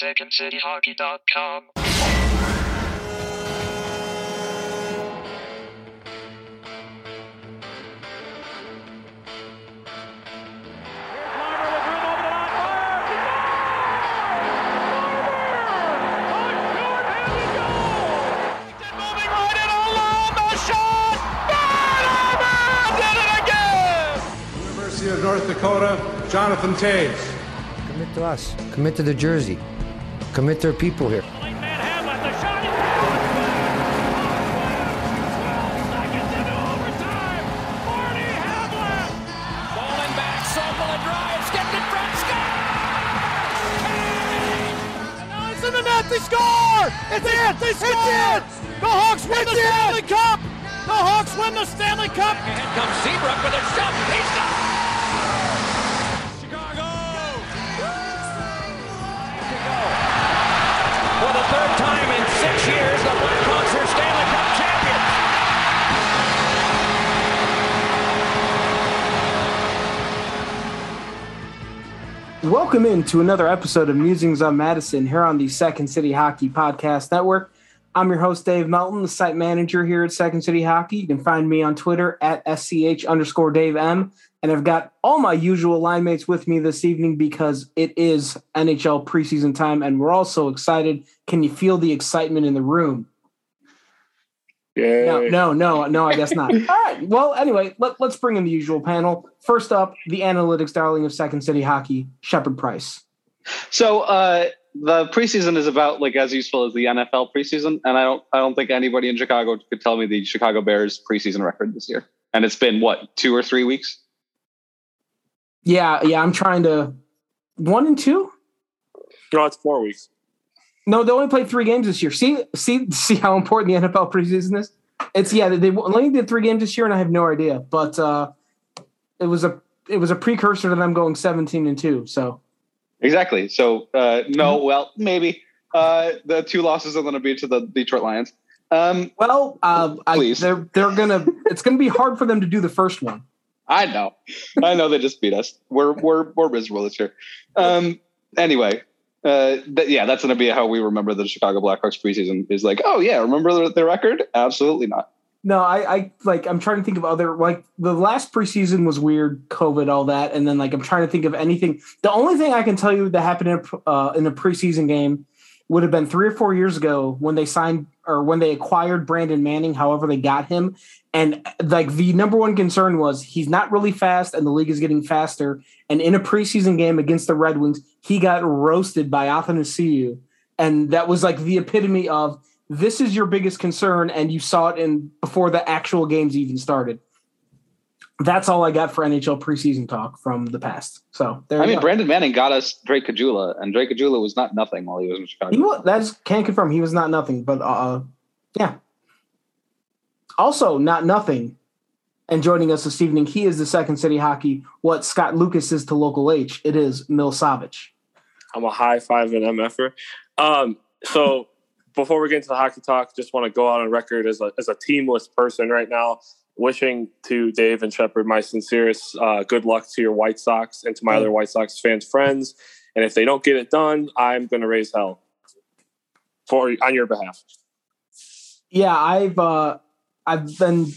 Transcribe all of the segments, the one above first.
SecondCityHockey.com. Did it again? University of North Dakota, Jonathan Toews. Commit to us. Commit to the jersey. Commit their people here. Falling back, Sokol drives, gets in front, Now it's in the net, they score! It's in! They score! The Hawks win the Stanley Cup! The Hawks win the Stanley Cup! Ahead comes Seabrook with a shot. He's got Welcome into another episode of Musings on Madison here on the Second City Hockey Podcast Network. I'm your host, Dave Melton, the site manager here at Second City Hockey. You can find me on Twitter at SCH underscore Dave M. And I've got all my usual line mates with me this evening because it is NHL preseason time and we're all so excited. Can you feel the excitement in the room? No, no, no, no, I guess not. All right. Well, anyway, let, let's bring in the usual panel. First up, the analytics darling of Second City Hockey, Shepard Price. So uh, the preseason is about like as useful as the NFL preseason, and I don't I don't think anybody in Chicago could tell me the Chicago Bears preseason record this year. And it's been what two or three weeks. Yeah, yeah, I'm trying to one and two. No, it's four weeks. No, they only played three games this year. See, see, see how important the NFL preseason is. It's yeah, they only did three games this year, and I have no idea. But uh, it was a it was a precursor to them going 17 and two. So Exactly. So uh, no, well maybe uh, the two losses are going to be to the Detroit Lions. Um, well, uh, I, they're they're gonna. It's gonna be hard for them to do the first one. I know, I know they just beat us. We're we're we're miserable this year. Um, anyway, uh, th- yeah, that's going to be how we remember the Chicago Blackhawks preseason. Is like, oh yeah, remember the, the record? Absolutely not. No, I, I like I'm trying to think of other like the last preseason was weird, COVID, all that, and then like I'm trying to think of anything. The only thing I can tell you that happened in a, uh, in a preseason game would have been three or four years ago when they signed or when they acquired Brandon Manning. However, they got him, and like the number one concern was he's not really fast, and the league is getting faster. And in a preseason game against the Red Wings, he got roasted by Athanasiu, and that was like the epitome of this is your biggest concern, and you saw it in before the actual games even started. That's all I got for NHL preseason talk from the past. So there I mean, go. Brandon Manning got us Drake Caggiula, and Drake Caggiula was not nothing while he was in Chicago. He was, that's can't confirm he was not nothing, but uh, yeah. Also, not nothing. And joining us this evening, he is the Second City Hockey. What Scott Lucas is to Local H, it is Mill Savage. I'm a high five and MFer. Um, so before we get into the hockey talk, just want to go out on record as a, as a teamless person right now, wishing to Dave and Shepard my sincerest uh, good luck to your White Sox and to my other White Sox fans friends. And if they don't get it done, I'm going to raise hell for on your behalf. Yeah, I've uh, I've been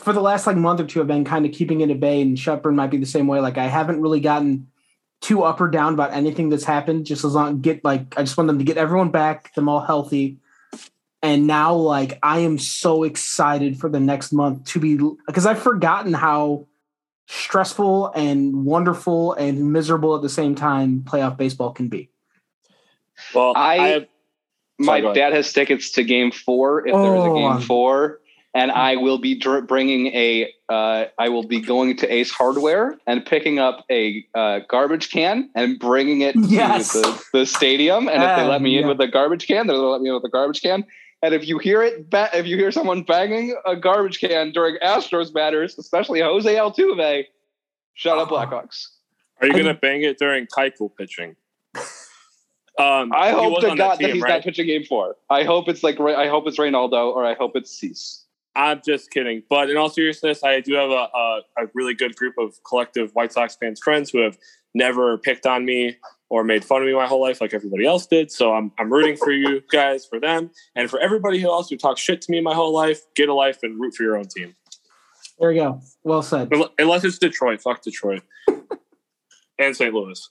for the last like month or two. I've been kind of keeping it at bay, and Shepard might be the same way. Like I haven't really gotten too up or down about anything that's happened. Just as long get like I just want them to get everyone back, them all healthy. And now, like I am so excited for the next month to be because I've forgotten how stressful and wonderful and miserable at the same time playoff baseball can be. Well, I- I have, My Sorry, dad has tickets to Game Four if there is a Oh. Game Four, and I will be dr- bringing a. Uh, I will be going to Ace Hardware and picking up a uh, garbage can and bringing it Yes. to the, the stadium. And if they Ah, let me in with a garbage can, they'll let me in with a garbage can. And if you hear it, ba- if you hear someone banging a garbage can during Astros batters, especially Jose Altuve, shut up Oh. Blackhawks. are you going to bang it during Keuchel pitching? Um, I hope was to on God that he's right? not pitching Game Four. I hope it's like I hope it's Reynaldo or I hope it's Cease. I'm just kidding. But in all seriousness, I do have a, a, a really good group of collective White Sox fans friends who have never picked on me or made fun of me my whole life like everybody else did. So I'm I'm rooting for you guys, for them, and for everybody who else who talks shit to me my whole life. Get a life and root for your own team. There you go. Well said. Unless it's Detroit, fuck Detroit and St. Louis.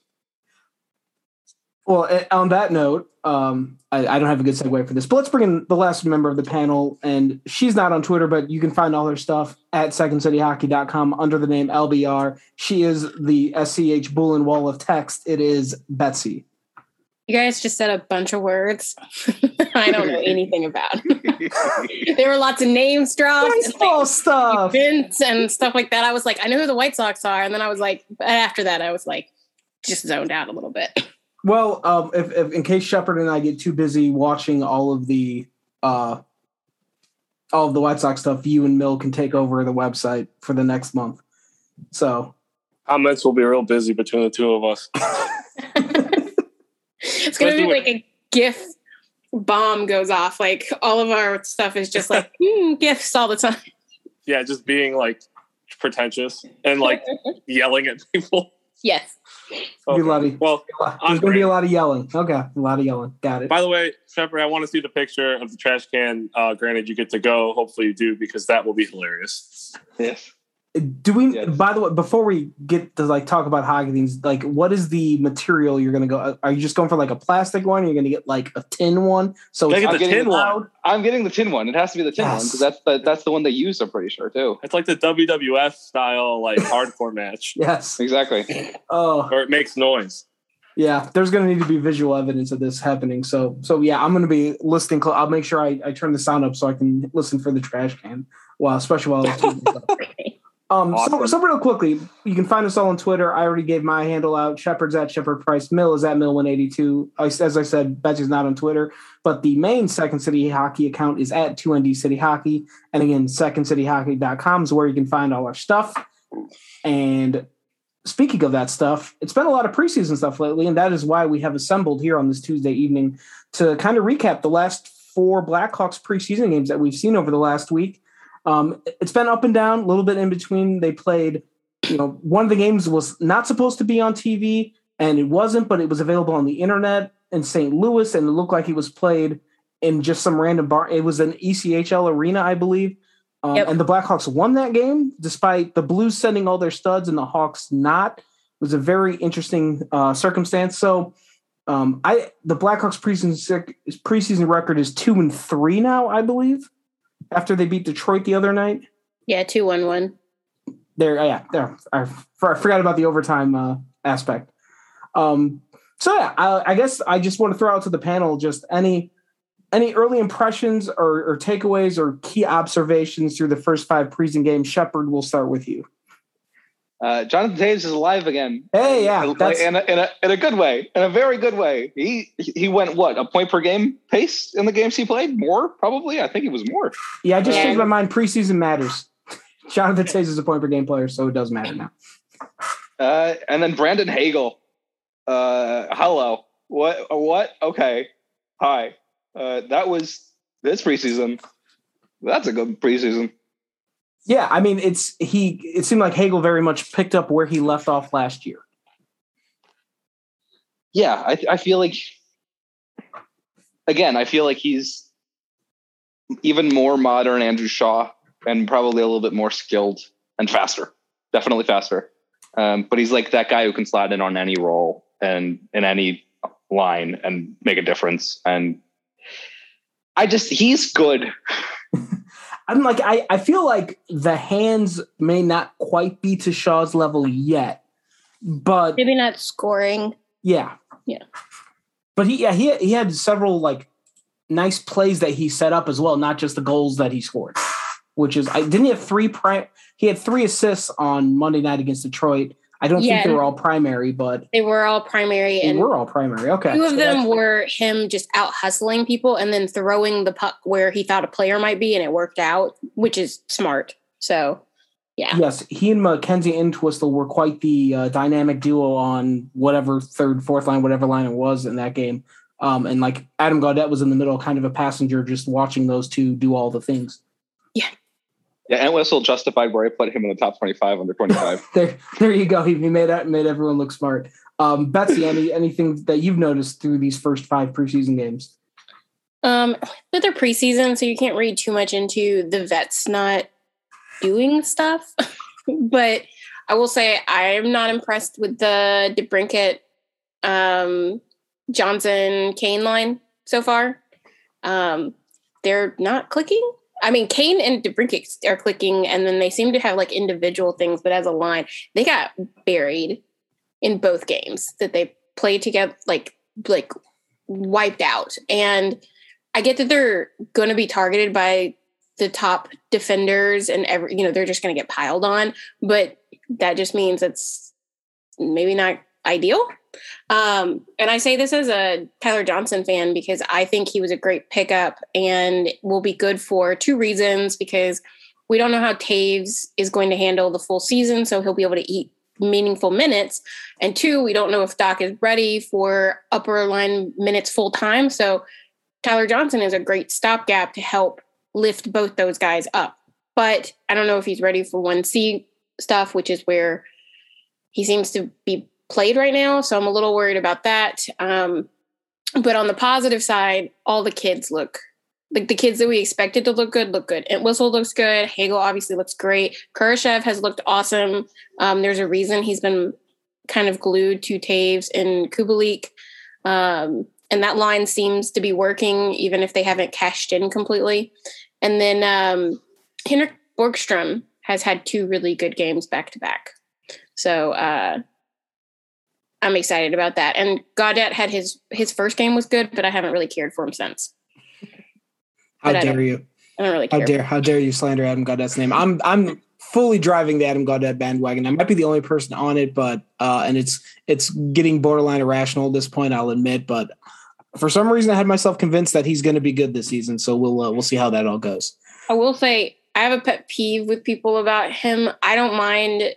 Well, eh, on that note, um, I, I, don't have a good segue for this, but let's bring in the last member of the panel. And she's not on Twitter, but you can find all her stuff at secondcityhockey.com under the name LBR. She is the SCH Bullen wall of text. It is Betsy. You guys just said a bunch of words I don't know anything about. there were lots of names dropped, baseball like, stuff, events and stuff like that. I was like, I know who the White Sox are, and then I was like, after that, I was like, just zoned out a little bit. Well, um, if, if, in case Shepard and I get too busy watching all of the uh, all of the White Sox stuff, you and Mill can take over the website for the next month. So comments will be real busy between the two of us. it's gonna be like a GIF bomb goes off. Like all of our stuff is just like mm, GIFs all the time. Yeah, just being like pretentious and like yelling at people. Yes. Okay. Be bloody. Well, there's going to be a lot of yelling. Okay, a lot of yelling. Got it. By the way, Shepard, I want to see the picture of the trash can. Uh, granted, you get to go. Hopefully, you do because that will be hilarious. Yes. Do we? Yes. By the way, before we get to like talk about hockey things, like what is the material you're going to go? Uh, are you just going for like a plastic one? Or you're going to get like a tin one. So it's, get the tin one. I'm getting the tin one. It has to be the tin yes. one because that's the that's the one they use. I'm pretty sure too. It's like the WWF style like hardcore match. Yes, exactly. Oh, or it makes noise. Yeah, there's going to need to be visual evidence of this happening. So, so yeah, I'm going to be listening. Cl- I'll make sure I, I turn the sound up so I can listen for the trash can. Well, especially while. Um, awesome. so, so real quickly, you can find us all on Twitter. I already gave my handle out. Shepard's at Shepard Price. Mill is at Mill182. As I said, Betsy's not on Twitter, but the main Second City Hockey account is at 2ND City Hockey. And again, secondcityhockey.com is where you can find all our stuff. And speaking of that stuff, it's been a lot of preseason stuff lately, and that is why we have assembled here on this Tuesday evening to kind of recap the last four Blackhawks preseason games that we've seen over the last week um, it's been up and down, a little bit in between. They played, you know, one of the games was not supposed to be on TV, and it wasn't, but it was available on the internet in St. Louis, and it looked like it was played in just some random bar. It was an ECHL arena, I believe. Um, yep. And the Blackhawks won that game despite the Blues sending all their studs and the Hawks not. It was a very interesting uh, circumstance. So, um, I the Blackhawks preseason preseason record is two and three now, I believe after they beat Detroit the other night? Yeah, two one one. There, yeah, there. I, I forgot about the overtime uh, aspect. Um, so yeah, I, I, guess I just want to throw out to the panel just any any early impressions or, or takeaways or key observations through the first five preseason games. Shepard, we'll start with you. Uh, Jonathan Toews is alive again. Hey, yeah, in, in, a, in, a, in a good way, in a very good way. He he went what a point per game pace in the games he played. More probably. I think it was more. Yeah, I just changed my mind. Preseason matters. Jonathan Toews is a point per game player, so it does matter now. Uh, and then Brandon Hagel. Uh, hello. What? What? Okay. Hi. Uh, that was this preseason. That's a good preseason. Yeah, I mean, it's he. It seemed like Hagel very much picked up where he left off last year. Yeah, I, I feel like. Again, I feel like he's even more modern Andrew Shaw and probably a little bit more skilled and faster. Definitely faster. Um, but he's like that guy who can slide in on any role and in any line and make a difference. And I just he's good. I'm like, I, I feel like the hands may not quite be to Shaw's level yet, but maybe not scoring. Yeah. Yeah. But he, yeah, he, he had several like nice plays that he set up as well, not just the goals that he scored, which is, I didn't he have three prime, he had three assists on Monday night against Detroit. I don't yeah, think they were all primary, but they were all primary. And were all primary. Okay. Two of so them were him just out hustling people and then throwing the puck where he thought a player might be, and it worked out, which is smart. So, yeah. Yes, he and Mackenzie Entwistle were quite the uh, dynamic duo on whatever third, fourth line, whatever line it was in that game. Um, and like Adam Gaudette was in the middle, kind of a passenger, just watching those two do all the things. Yeah. Yeah, Entwistle justified where I put him in the top 25 under 25. there, there you go. He, he made made everyone look smart. Um, Betsy, any anything that you've noticed through these first five preseason games? Um, but they're preseason, so you can't read too much into the vets not doing stuff. but I will say I am not impressed with the DeBrincat, um, Johnson, Kane line so far. Um, they're not clicking. I mean, Kane and DeBrincat are clicking, and then they seem to have like individual things, but as a line, they got buried in both games that they played together, like like wiped out. And I get that they're going to be targeted by the top defenders, and every you know they're just going to get piled on, but that just means it's maybe not ideal. Um, and I say this as a Tyler Johnson fan because I think he was a great pickup and will be good for two reasons because we don't know how Toews is going to handle the full season, so he'll be able to eat meaningful minutes. And two, we don't know if Doc is ready for upper line minutes full time. So Tyler Johnson is a great stopgap to help lift both those guys up. But I don't know if he's ready for 1C stuff, which is where he seems to be played right now. So I'm a little worried about that. Um, but on the positive side, all the kids look like the kids that we expected to look good look good. Entwistle looks good. Hagel obviously looks great. Kurashev has looked awesome. Um, there's a reason he's been kind of glued to Toews and Kubalik. Um, and that line seems to be working, even if they haven't cashed in completely. And then um, Henrik Borgstrom has had two really good games back to back. So uh, I'm excited about that. And Gaudette had his his first game was good, but I haven't really cared for him since. How but dare you? I don't really care. How dare how dare you slander Adam Gaudette's name? I'm I'm fully driving the Adam Gaudette bandwagon. I might be the only person on it, but uh, and it's it's getting borderline irrational at this point. I'll admit, but for some reason, I had myself convinced that he's going to be good this season. So we'll uh, we'll see how that all goes. I will say I have a pet peeve with people about him. I don't mind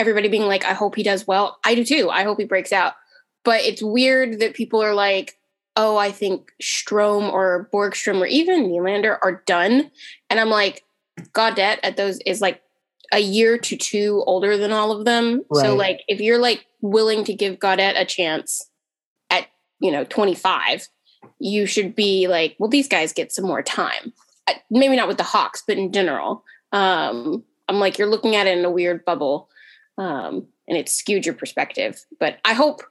everybody being like, I hope he does well. I do too. I hope he breaks out. But it's weird that people are like, oh, I think Strome or Borgstrom or even Nylander are done. And I'm like, Gaudette at those is like a year to two older than all of them. Right. So like if you're like willing to give Gaudette a chance at, you know, 25, you should be like, well, these guys get some more time. Maybe not with the Hawks, but in general. Um, I'm like, you're looking at it in a weird bubble um, and it skewed your perspective. But I hope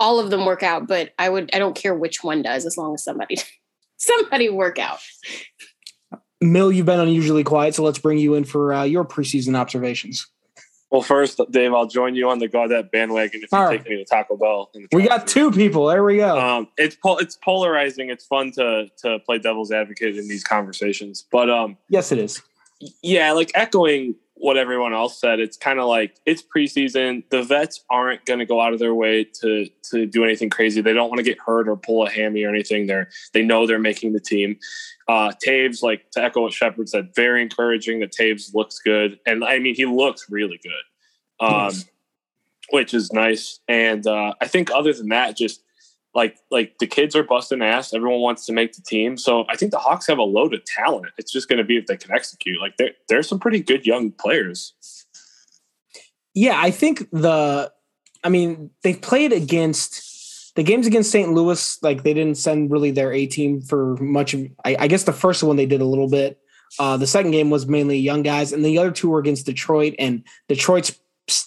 all of them work out. But I would I don't care which one does as long as somebody somebody work out. Mill, you've been unusually quiet, so let's bring you in for uh, your preseason observations. Well, first, Dave, I'll join you on the Gaudette bandwagon if you right. take me to Taco Bell. We got two people. There we go. Um, it's po- it's polarizing. It's fun to to play devil's advocate in these conversations, but um, yes, it is. Yeah, like echoing what everyone else said. It's kind of like it's preseason. The vets aren't going to go out of their way to to do anything crazy. They don't want to get hurt or pull a hammy or anything. They're they know they're making the team. Uh, Toews, like to echo what Shepard said, very encouraging. That Toews looks good, and I mean he looks really good, um, yes. which is nice. And uh, I think other than that, just like like the kids are busting ass. Everyone wants to make the team. So I think the Hawks have a load of talent. It's just going to be if they can execute. Like there there's some pretty good young players. Yeah, I think the I mean, they played against the games against St. Louis, like they didn't send really their A team for much of I, I guess the first one they did a little bit. Uh, the second game was mainly young guys, and the other two were against Detroit, and Detroit's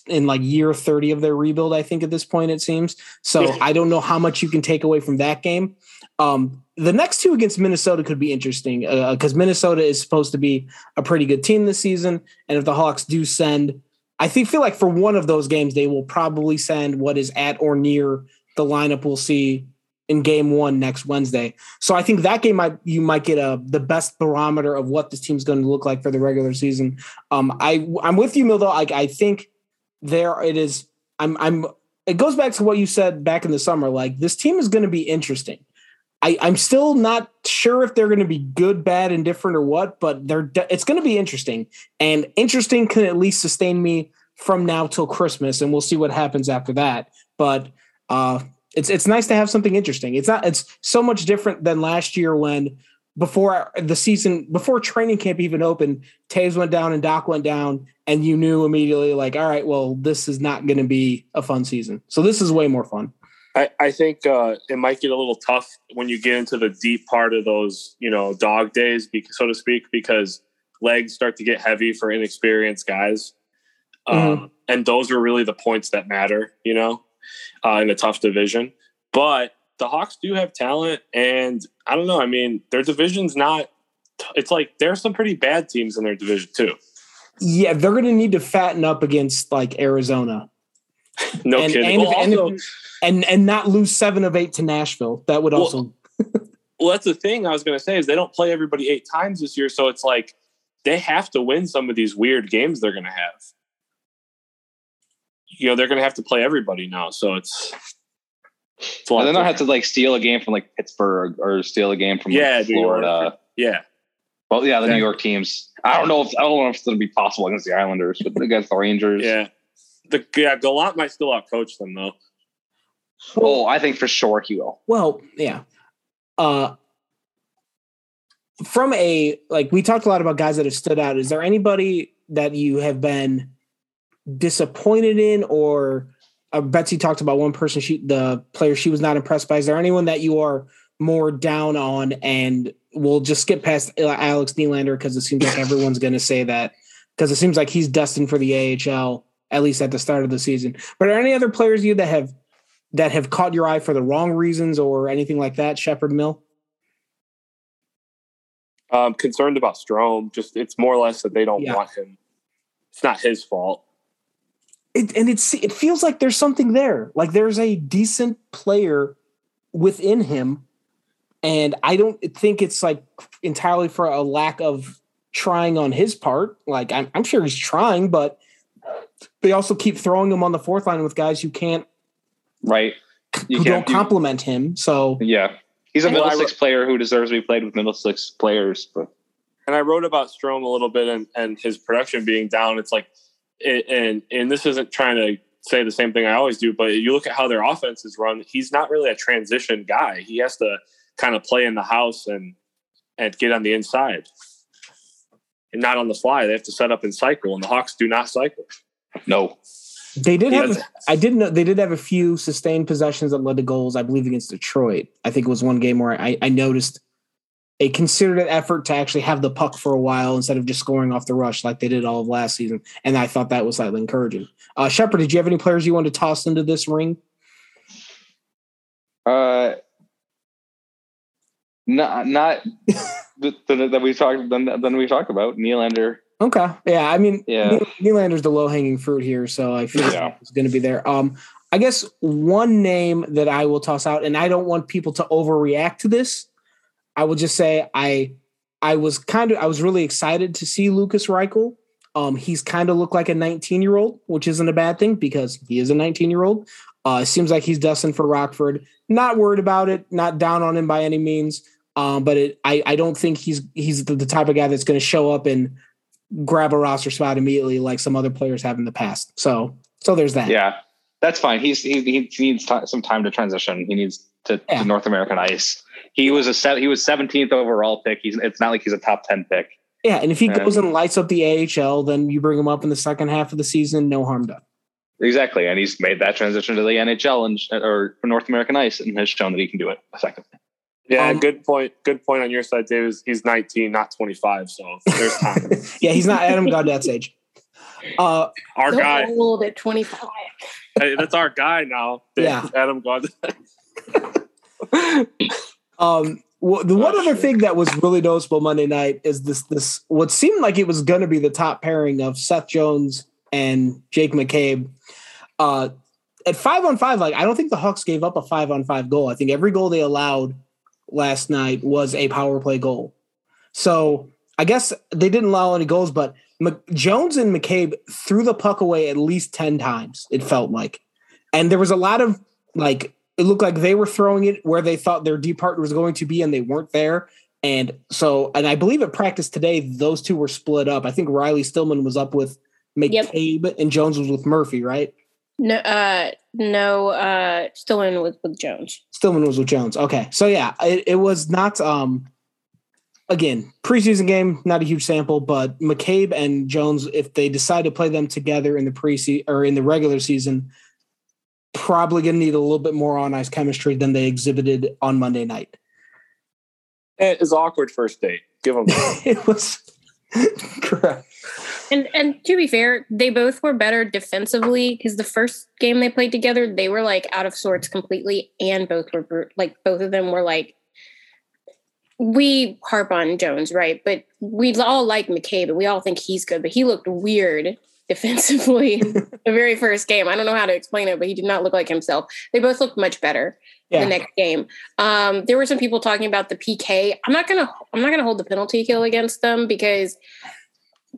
in like year 30 of their rebuild, I think at this point it seems. So I don't know how much you can take away from that game. Um, the next two against Minnesota could be interesting because uh, Minnesota is supposed to be a pretty good team this season. And if the Hawks do send, I think feel like for one of those games, they will probably send what is at or near the lineup we'll see in game one next Wednesday. So I think that game might you might get a the best barometer of what this team's going to look like for the regular season. Um, I I'm with you, Mill. Though I, I think there it is. I'm I'm it goes back to what you said back in the summer. Like this team is going to be interesting. I, I'm still not sure if they're going to be good, bad, and different or what, but they're it's going to be interesting. And interesting can at least sustain me from now till Christmas, and we'll see what happens after that. But uh, it's it's nice to have something interesting. It's not it's so much different than last year when before the season, before training camp even opened, Toews went down and Doc went down, and you knew immediately, like, all right, well, this is not going to be a fun season. So this is way more fun. I, I think uh, it might get a little tough when you get into the deep part of those, you know, dog days, so to speak, because legs start to get heavy for inexperienced guys. Mm-hmm. Um, and those are really the points that matter, you know, uh, in a tough division. But the Hawks do have talent, and I don't know. I mean, their division's not. It's like there's some pretty bad teams in their division too. Yeah, they're going to need to fatten up against like Arizona. No and, kidding. And, Well, and, also- and and not lose seven of eight to Nashville. That would Well, also Well, that's the thing I was going to say is they don't play everybody eight times this year, so it's like they have to win some of these weird games they're going to have. You know, they're going to have to play everybody now, so it's. It's a lot And then I have to like steal a game from like Pittsburgh or steal a game from like, Yeah, Florida. Yeah, Well, yeah, the Yeah. New York teams. I don't know if I don't know if it's going to be possible against the Islanders, but against the Rangers. yeah. The yeah, Gallant might still outcoach them though. Oh, I think for sure he will. well, yeah. Uh from a like we talked a lot about guys that have stood out. Is there anybody that you have been disappointed in or uh, Betsy talked about one person she the player she was not impressed by. Is there anyone that you are more down on and we'll just skip past Alex Nylander because it seems like everyone's going to say that because it seems like he's destined for the AHL at least at the start of the season. But are there any other players you that have that have caught your eye for the wrong reasons or anything like that? Shepard Mill. Um, concerned about Strome. Just it's more or less that they don't Yeah. want him. It's not his fault. It, and it's it feels like there's something there. Like there's a decent player within him, and I don't think it's like entirely for a lack of trying on his part. Like I'm, I'm sure he's trying, but they also keep throwing him on the fourth line with guys who can't Right. You who don't can't. you- compliment him. So yeah. He's a middle six player who deserves to be played with middle six players. But and I wrote about Strome a little bit and, and his production being down. It's like, it, and and this isn't trying to say the same thing I always do, but you look at how their offense is run. He's not really a transition guy. He has to kind of play in the house and and get on the inside, and not on the fly. They have to set up and cycle, and the Hawks do not cycle. no. they did have. doesn't- I didn't know they did have a few sustained possessions that led to goals. I believe against Detroit. I think it was one game where I, I noticed a considered effort to actually have the puck for a while instead of just scoring off the rush like they did all of last season, and I thought that was slightly encouraging. Uh, Shepard, did you have any players you wanted to toss into this ring? Uh, not not the, the, that we talked then then we talked about Nylander. Okay, yeah, I mean, Yeah. Nyl- Nylander's the low hanging fruit here, so I feel Yeah. like it's going to be there. Um, I guess one name that I will toss out, and I don't want people to overreact to this. I will just say I I was kind of I was really excited to see Lukas Reichel. Um, he's kind of looked like a 19 year old, which isn't a bad thing because he is a 19 year old. Uh, it seems like he's destined for Rockford. Not worried about it. Not down on him by any means. Um, but it, I I don't think he's he's the, the type of guy that's going to show up and grab a roster spot immediately like some other players have in the past. So so there's that. Yeah, that's fine. He's he, he needs ti some time to transition. He needs to, Yeah. to North American ice. He was a he was 17th overall pick. He's it's not like he's a top 10 pick. Yeah, and if he Yeah. goes and lights up the AHL, then you bring him up in the second half of the season, no harm done. Exactly, and he's made that transition to the NHL and or North American ice, and has shown that he can do it effectively. Yeah, Um, good point. Good point on your side, Dave. is He's 19, not 25, so there's time. Yeah, he's not Adam Gaudette's age. Uh, our So guy. old at 25. Hey, that's our guy now. Dave. Yeah. Adam God. um, wh- the one Oh, other shit. thing that was really noticeable Monday night is this this what seemed like it was going to be the top pairing of Seth Jones and Jake McCabe. Uh, at five on five, like I don't think the Hawks gave up a five on five goal. I think every goal they allowed last night was a power play goal. So I guess they didn't allow any goals, but Mc- Jones and McCabe threw the puck away at least 10 times, it felt like. And there was a lot of like, it looked like they were throwing it where they thought their D partner was going to be and they weren't there. And so, and I believe at practice today, those two were split up. I think Riley Stillman was up with Yep. McCabe and Jones was with Murphy, right? No, uh, no, uh, Stillman with, with Jones. Stillman was with Jones. Okay. So yeah, it, it was not um again, preseason game, not a huge sample, but McCabe and Jones, if they decide to play them together in the preseason or in the regular season, probably going to need a little bit more on ice chemistry than they exhibited on Monday night. It is awkward first date. Give them. it was correct. And and to be fair, they both were better defensively because the first game they played together, they were like out of sorts completely, and both were like both of them were like. We harp on Jones, right? But we all like McCabe, and we all think he's good, but he looked weird defensively the very first game. I don't know how to explain it, but he did not look like himself. They both looked much better yeah. the next game. Um, there were some people talking about the PK. I'm not gonna I'm not gonna hold the penalty kill against them because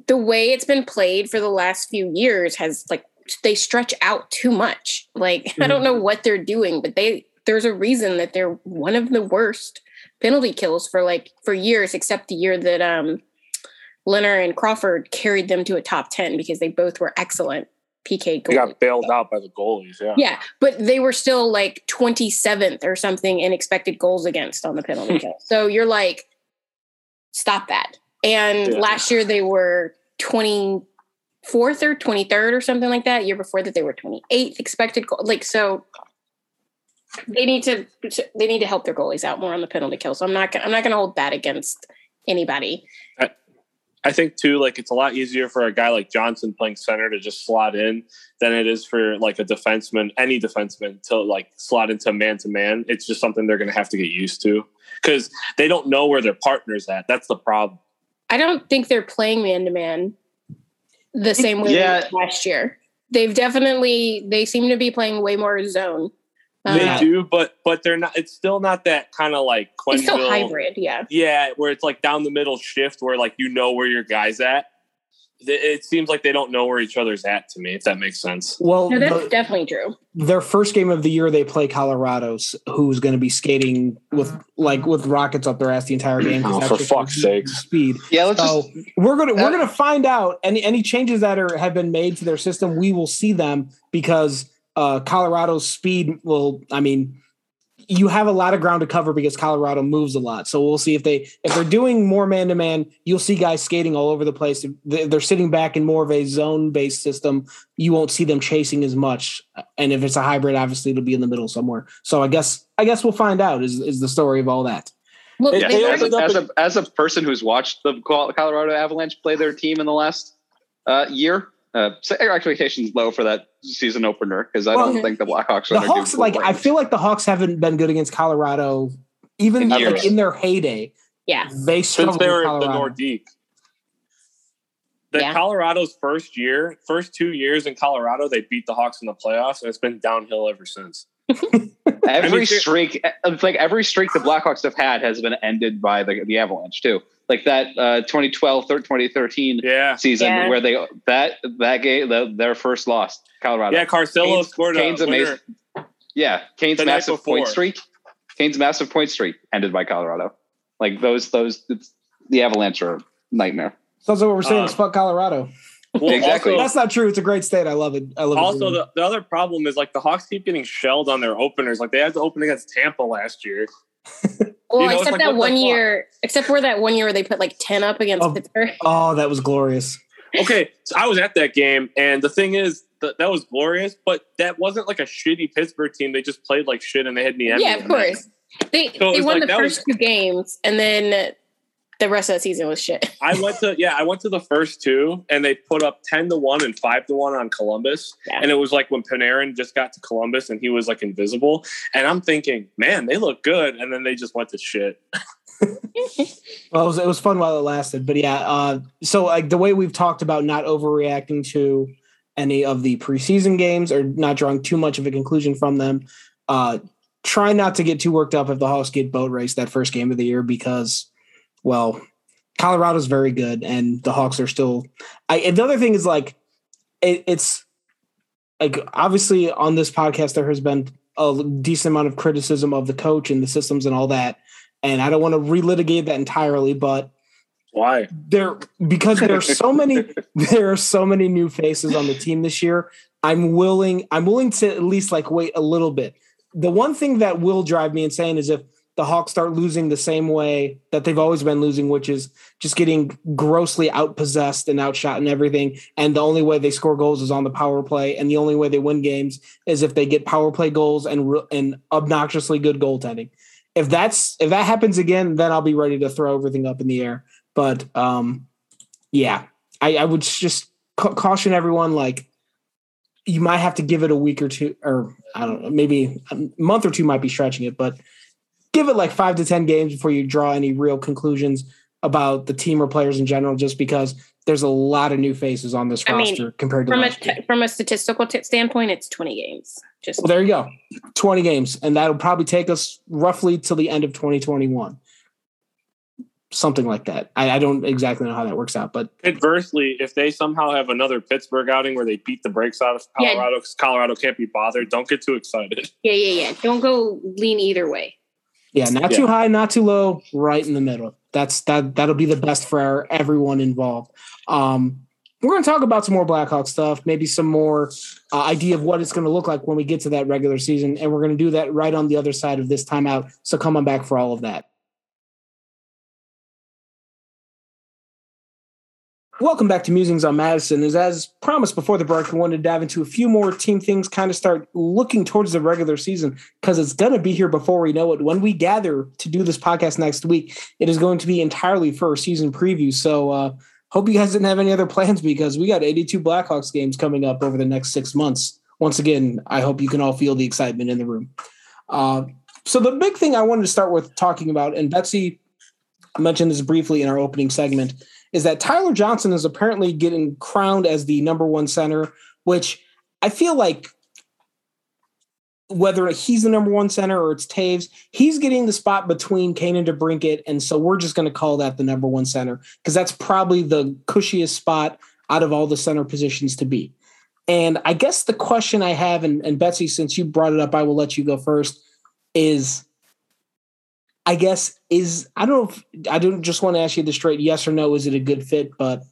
the way it's been played for the last few years has like they stretch out too much. Like mm-hmm. I don't know what they're doing, but they there's a reason that they're one of the worst penalty kills for like for years, except the year that um Lehner and Crawford carried them to a top 10 because they both were excellent PK goalies. They got bailed out by the goalies, yeah. Yeah, but they were still like 27th or something in expected goals against on the penalty kill. So you're like, stop that. And yeah. last year they were 24th or 23rd or something like that. Year before that they were 28th expected goal. Like so they need to they need to help their goalies out more on the penalty kill. So I'm not I'm not going to hold that against anybody. I, I think too, like it's a lot easier for a guy like Johnson playing center to just slot in than it is for like a defenseman, any defenseman, to like slot into man to man. It's just something they're going to have to get used to because they don't know where their partner's at. That's the problem. I don't think they're playing man to man the same way yeah. last year. They've definitely they seem to be playing way more zone. They uh, do, but but they're not. It's still not that kind of like Quenneville, it's still hybrid, yeah. Yeah, where it's like down the middle shift, where like you know where your guy's at. It seems like they don't know where each other's at to me, if that makes sense. Well, no, that's the, definitely true. Their first game of the year, they play Colorado's, who's going to be skating with like with rockets up their ass the entire game. Oh, for fuck's sake, speed. Yeah, let's so just, we're gonna we're gonna find out any any changes that are have been made to their system. We will see them because uh, Colorado's speed will, I mean, you have a lot of ground to cover because Colorado moves a lot. So we'll see if they if they're doing more man to man, you'll see guys skating all over the place. If they're sitting back in more of a zone based system, you won't see them chasing as much. And if it's a hybrid, obviously it'll be in the middle somewhere. So I guess I guess we'll find out is is the story of all that. Well, yeah, as, a, as, a, as a person who's watched the Colorado Avalanche play their team in the last uh, year, uh, so expectations low for that season opener because I well, don't think the Blackhawks. The Hawks, like I feel like the Hawks haven't been good against Colorado, even in, like, in their heyday. Yeah, they since they were the Nordique. The yeah. Colorado's first year, first two years in Colorado, they beat the Hawks in the playoffs, and it's been downhill ever since. every streak, it's like every streak the Blackhawks have had has been ended by the, the Avalanche too like that uh, 2012 2013 yeah. season yeah. where they that that game the, their first loss Colorado. Yeah, Carcillo Canes, scored Canes a amazing. Yeah, Kane's massive point streak. Kane's massive point streak ended by Colorado. Like those those the Avalanche are nightmare. So that's what we're saying. Uh, fuck Colorado. Well, exactly. Also, that's not true. It's a great state. I love it. I love also, it. Also, the, the other problem is like the Hawks keep getting shelled on their openers. Like they had to open against Tampa last year. Well, you know, except like, that one year, except for that one year where they put like 10 up against oh, Pittsburgh. Oh, that was glorious. Okay. So I was at that game, and the thing is, that, that was glorious, but that wasn't like a shitty Pittsburgh team. They just played like shit and they had the end. Yeah, of course. They, so they won like, the first was, two games, and then the rest of the season was shit. I went to yeah, I went to the first two, and they put up ten to one and five to one on Columbus, yeah. and it was like when Panarin just got to Columbus and he was like invisible, and I'm thinking, man, they look good, and then they just went to shit. well, it was, it was fun while it lasted, but yeah. Uh, so like the way we've talked about not overreacting to any of the preseason games or not drawing too much of a conclusion from them. Uh, try not to get too worked up if the Hawks get boat race that first game of the year because well, Colorado's very good, and the Hawks are still. I, and the other thing is like, it, it's like obviously on this podcast there has been a decent amount of criticism of the coach and the systems and all that, and I don't want to relitigate that entirely, but why there because there are so many there are so many new faces on the team this year. I'm willing I'm willing to at least like wait a little bit. The one thing that will drive me insane is if the Hawks start losing the same way that they've always been losing, which is just getting grossly outpossessed and outshot and everything. And the only way they score goals is on the power play, and the only way they win games is if they get power play goals and and obnoxiously good goaltending. If that's if that happens again, then I'll be ready to throw everything up in the air. But um, yeah, I, I would just ca- caution everyone like you might have to give it a week or two, or I don't know, maybe a month or two might be stretching it, but give it like five to 10 games before you draw any real conclusions about the team or players in general, just because there's a lot of new faces on this I mean, roster compared to From a last year. from a statistical t- standpoint, it's 20 games. Just Well, there you go. 20 games. And that'll probably take us roughly till the end of 2021. Something like that. I, I don't exactly know how that works out, but adversely, if they somehow have another Pittsburgh outing where they beat the brakes out of Colorado because Colorado can't be bothered, don't get too excited. yeah, yeah, yeah. Don't go lean either way. Yeah, not Yeah. too high, not too low, right in the middle. That's that that'll be the best for our, everyone involved. Um, we're going to talk about some more Blackhawk stuff, maybe some more uh, idea of what it's going to look like when we get to that regular season, and we're going to do that right on the other side of this timeout. So come on back for all of that. Welcome back to Musings on Madison. As, as promised before the break, we wanted to dive into a few more team things, kind of start looking towards the regular season because it's going to be here before we know it. When we gather to do this podcast next week, it is going to be entirely for a season preview. So, uh, hope you guys didn't have any other plans because we got 82 Blackhawks games coming up over the next six months. Once again, I hope you can all feel the excitement in the room. Uh, so, the big thing I wanted to start with talking about, and Betsy mentioned this briefly in our opening segment, is that Tyler Johnson is apparently getting crowned as the number one center, which I feel like whether he's the number one center or it's Toews, he's getting the spot between Kane and DeBrincat. And so we're just going to call that the number one center because that's probably the cushiest spot out of all the center positions to be. And I guess the question I have, and, and Betsy, since you brought it up, I will let you go first, is I guess is I don't know if I don't just want to ask you the straight yes or no. Is it a good fit? But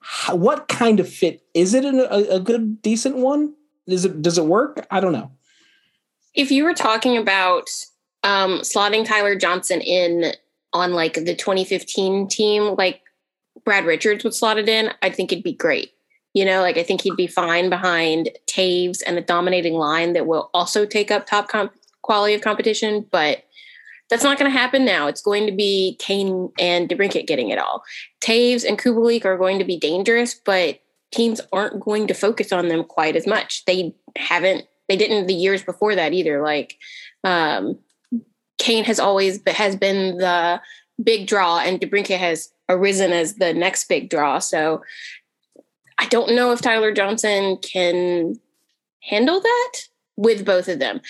how, what kind of fit is it? A, a good, decent one? Is it? Does it work? I don't know. If you were talking about um, slotting Tyler Johnson in on like the 2015 team, like Brad Richards would slot it in, I think it'd be great. You know, like I think he'd be fine behind Toews and a dominating line that will also take up top comp- quality of competition, but that's not going to happen now. It's going to be Kane and DeBrincat getting it all. Toews and Kubalik are going to be dangerous, but teams aren't going to focus on them quite as much. They haven't. They didn't the years before that either. Like um, Kane has always has been the big draw, and DeBrincat has arisen as the next big draw. So I don't know if Tyler Johnson can handle that with both of them,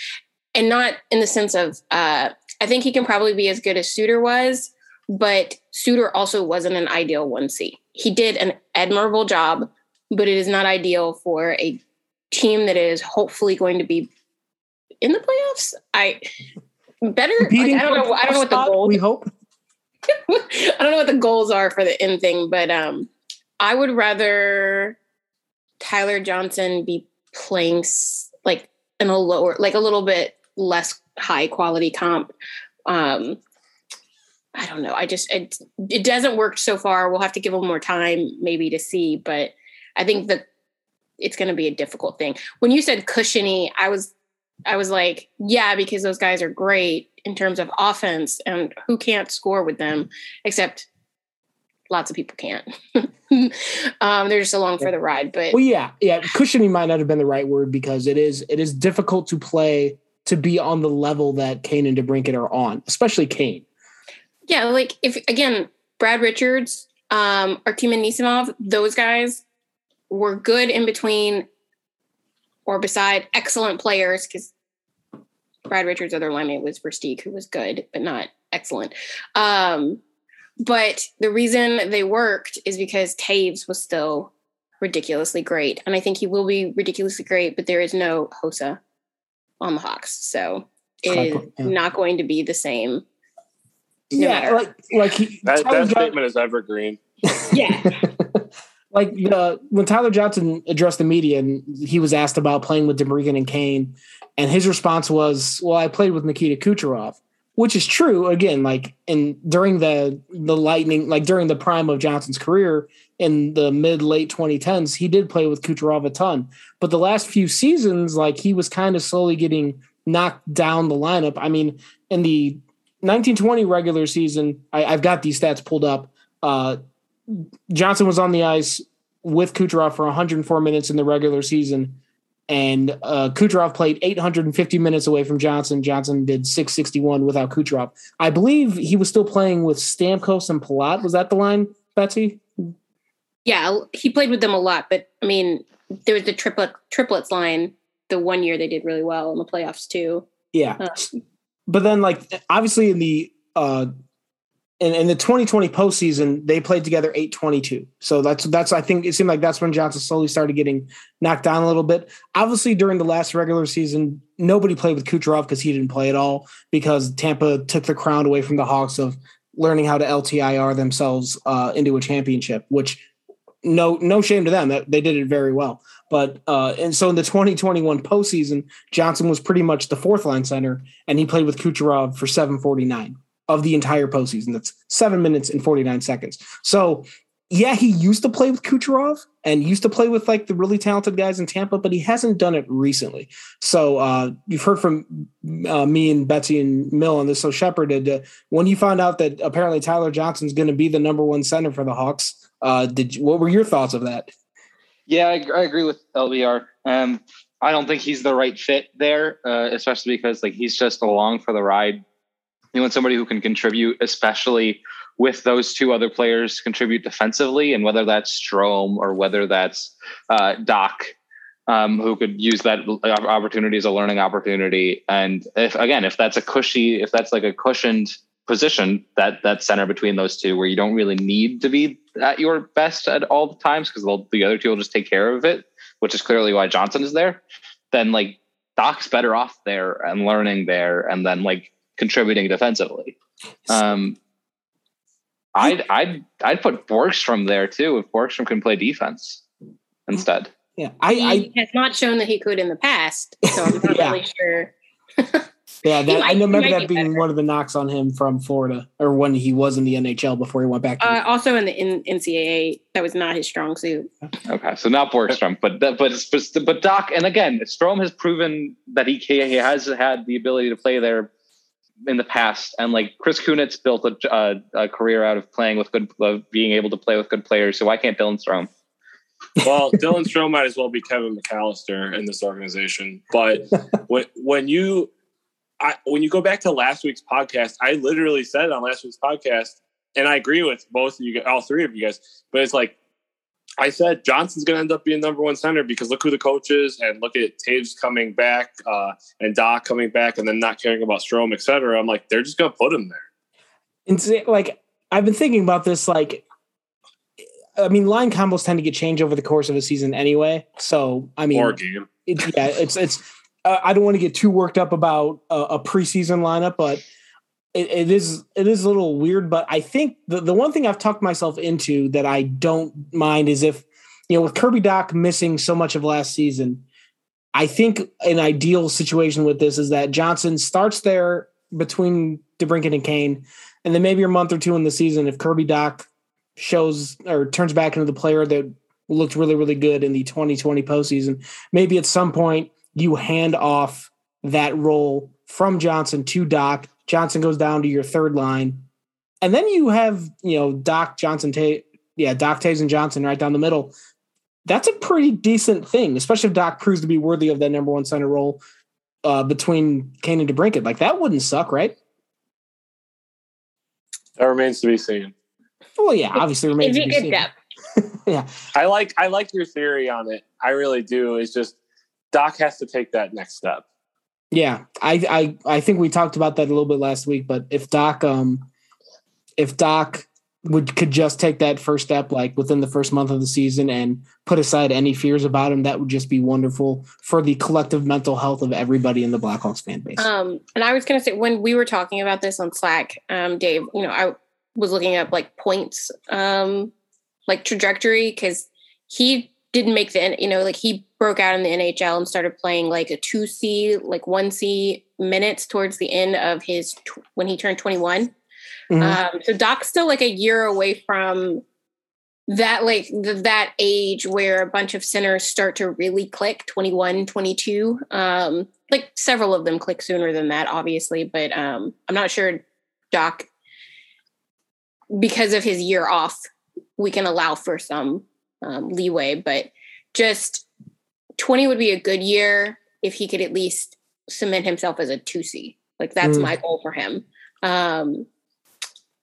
and not in the sense of. Uh, I think he can probably be as good as Suter was, but Suter also wasn't an ideal 1C. He did an admirable job, but it is not ideal for a team that is hopefully going to be in the playoffs. I better like, I don't know I don't know what the goals We hope. I don't know what the goals are for the end thing, but um I would rather Tyler Johnson be playing like in a lower like a little bit less high quality comp. Um, I don't know. I just it it doesn't work so far. We'll have to give them more time maybe to see, but I think that it's going to be a difficult thing. When you said cushiony, I was I was like, yeah, because those guys are great in terms of offense, and who can't score with them except lots of people can't. um, they're just along for the ride, but Well, yeah, yeah. Cushiony might not have been the right word because it is it is difficult to play to be on the level that Kane and DeBrincat are on, especially Kane. Yeah, like if again, Brad Richards, um, Anisimov, those guys were good in between or beside excellent players because Brad Richards' other linemate was Versteeg, who was good, but not excellent. Um, but the reason they worked is because Toews was still ridiculously great. And I think he will be ridiculously great, but there is no Hossa on the Hawks. So it is Yeah. not going to be the same. No yeah, matter. like like he, That, that John- statement is evergreen. Yeah. like the when Tyler Johnson addressed the media and he was asked about playing with DeBrincat and Kane, and his response was, "Well, I played with Nikita Kucherov." which is true again like in during the the lightning like during the prime of johnson's career in the mid late 2010s he did play with kucherov a ton but the last few seasons like he was kind of slowly getting knocked down the lineup i mean in the 1920 regular season I, i've got these stats pulled up uh, johnson was on the ice with kucherov for 104 minutes in the regular season and uh, Kucherov played 850 minutes away from Johnson. Johnson did 661 without Kucherov. I believe he was still playing with Stamkos and Palat. Was that the line, Betsy? Yeah, he played with them a lot, but I mean, there was the triplet triplets line. The one year they did really well in the playoffs too. Yeah, uh, but then like obviously in the uh, in, in the 2020 postseason, they played together 822. So that's that's I think it seemed like that's when Johnson slowly started getting knocked down a little bit. Obviously, during the last regular season, nobody played with Kucherov because he didn't play at all because Tampa took the crown away from the Hawks of learning how to LTIR themselves uh, into a championship, which no no shame to them that they did it very well. But uh, and so in the 2021 postseason, Johnson was pretty much the fourth line center, and he played with Kucherov for 749 of the entire postseason. That's seven minutes and 49 seconds. So, yeah, he used to play with Kucherov and used to play with like the really talented guys in Tampa, but he hasn't done it recently. So, uh, you've heard from uh, me and Betsy and Mill on this. So, Shepard, uh, when you found out that apparently Tyler Johnson's going to be the number one center for the Hawks, uh, did what were your thoughts of that? Yeah, I, I agree with LBR. Um, I don't think he's the right fit there, uh, especially because like he's just along for the ride you want somebody who can contribute, especially with those two other players contribute defensively, and whether that's Strome or whether that's uh, Dach, um, who could use that opportunity as a learning opportunity. And if again, if that's a cushy, if that's like a cushioned position, that that center between those two, where you don't really need to be at your best at all the times because the other two will just take care of it, which is clearly why Johnson is there. Then like Dach's better off there and learning there, and then like contributing defensively. Um, I'd I'd I'd put Borgstrom there too if Borgstrom can play defense instead. Yeah, I, he I, has not shown that he could in the past, so I'm not yeah. really sure. yeah, that, might, I remember that be being better. one of the knocks on him from Florida, or when he was in the NHL before he went back. Uh, also in the in, NCAA, that was not his strong suit. Okay, so not Borgstrom, but but but but Dach, and again, Strome has proven that he he has had the ability to play there in the past, and like Chris Kunitz built a, a, a career out of playing with good, of being able to play with good players. So why can't Dylan Strome? well, Dylan Strome might as well be Kevin McCallister in this organization. But when when you I, when you go back to last week's podcast, I literally said on last week's podcast, and I agree with both of you, all three of you guys. But it's like I said Johnson's going to end up being number one center because look who the coach is, and look at Toews coming back uh, and Dach coming back, and then not caring about Strome, et cetera. I'm like, they're just going to put him there. And like, I've been thinking about this. Like, I mean, line combos tend to get changed over the course of a season anyway. So, I mean, or game. Yeah, it's it's. Uh, I don't want to get too worked up about a, a preseason lineup, but it, it is it is a little weird, but I think the, the one thing I've tucked myself into that I don't mind is if you know with Kirby Dach missing so much of last season, I think an ideal situation with this is that Johnson starts there between DeBrincat and Kane, and then maybe a month or two in the season, if Kirby Dach shows or turns back into the player that looked really really good in the 2020 postseason, maybe at some point you hand off that role from Johnson to Dach. Johnson goes down to your third line. And then you have, you know, Dach Johnson, Tate, yeah, Dach Toews and Johnson right down the middle. That's a pretty decent thing, especially if Dach proves to be worthy of that number one center role uh, between Kane and DeBrincat. Like that wouldn't suck, right? That remains to be seen. Well, yeah, obviously remains to be seen. yeah, I like I like your theory on it. I really do. It's just Dach has to take that next step. Yeah, I, I I think we talked about that a little bit last week. But if Dach um if Dach would could just take that first step like within the first month of the season and put aside any fears about him, that would just be wonderful for the collective mental health of everybody in the Blackhawks fan base. Um, and I was gonna say when we were talking about this on Slack, um, Dave, you know, I was looking up like points, um, like trajectory because he didn't make the you know like he broke out in the NHL and started playing like a two C like one C minutes towards the end of his when he turned twenty one. Mm-hmm. Um, so Dach's still like a year away from that like the, that age where a bunch of centers start to really click 21 22 um like several of them click sooner than that obviously but um i'm not sure dach because of his year off we can allow for some um, leeway but just 20 would be a good year if he could at least cement himself as a 2c like that's mm. my goal for him um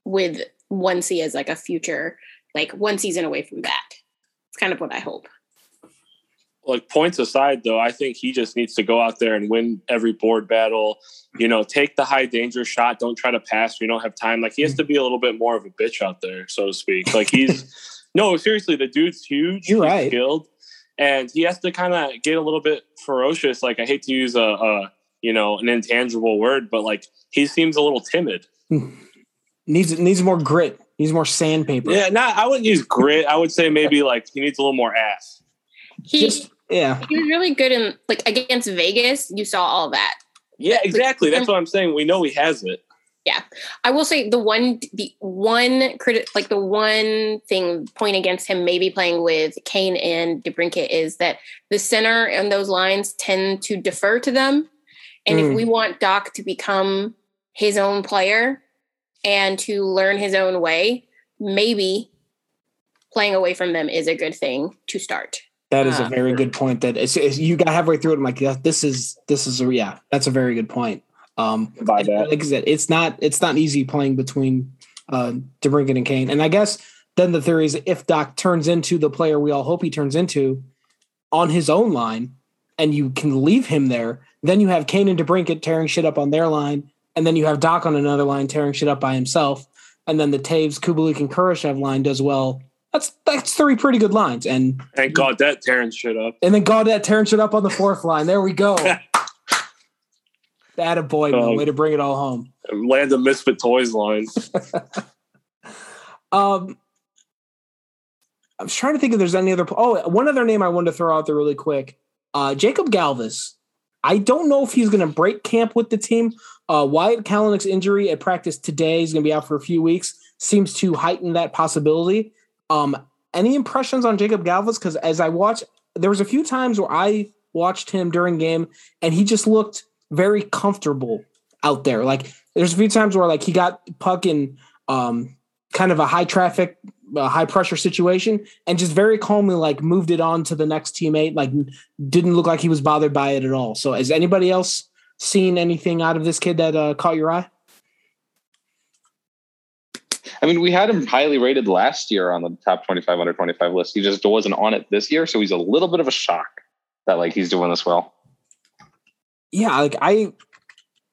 with 1c as like a future like one season away from that. It's kind of what I hope. Like points aside, though, I think he just needs to go out there and win every board battle. You know, take the high danger shot. Don't try to pass. We don't have time. Like he has to be a little bit more of a bitch out there, so to speak. Like he's no, seriously, the dude's huge. You're he's right. Skilled, and he has to kind of get a little bit ferocious. Like I hate to use a, a you know an intangible word, but like he seems a little timid. Hmm. needs needs more grit. Needs more sandpaper. Yeah, not I wouldn't use grit. I would say maybe like he needs a little more ass. He Just, yeah. he was really good in like against Vegas. You saw all that. Yeah, exactly. That's what I'm saying. We know he has it. Yeah, I will say the one the one credit like the one thing point against him maybe playing with Kane and DeBrincat is that the center and those lines tend to defer to them, and mm. if we want Dach to become his own player, and to learn his own way, maybe playing away from them is a good thing to start. That is a uh, very good point. That it's, it's, you got halfway through it. I'm like, yeah, this is this is a, yeah, that's a very good point. Um, By that, like I said, it's not it's not easy playing between uh, DeBrincat and Kane. And I guess then the theory is if Dach turns into the player we all hope he turns into on his own line, and you can leave him there, then you have Kane and DeBrincat tearing shit up on their line, and then you have Dach on another line tearing shit up by himself, and then the Toews, Kubalik, and Kurashev line does well. That's that's three pretty good lines, and and Gaudette tearing shit up, and then Gaudette tearing shit up on the fourth line. There we go. That a boy, um, way to bring it all home. Land the misfit toys line. um, I'm trying to think if there's any other. Oh, one other name I wanted to throw out there really quick. Uh, Jakub Galvas. I don't know if he's going to break camp with the team. Uh, Wyatt Kalynuk's injury at practice today is going to be out for a few weeks. Seems to heighten that possibility. Um, any impressions on Jacob Galvas? Because as I watched, there was a few times where I watched him during game, and he just looked very comfortable out there. Like there's a few times where like he got puck in um, kind of a high traffic, uh, high pressure situation, and just very calmly like moved it on to the next teammate. Like didn't look like he was bothered by it at all. So has anybody else seen anything out of this kid that uh, caught your eye? I mean, we had him highly rated last year on the top 25 under 25 list. He just wasn't on it this year. So he's a little bit of a shock that like he's doing this well. Yeah. Like I,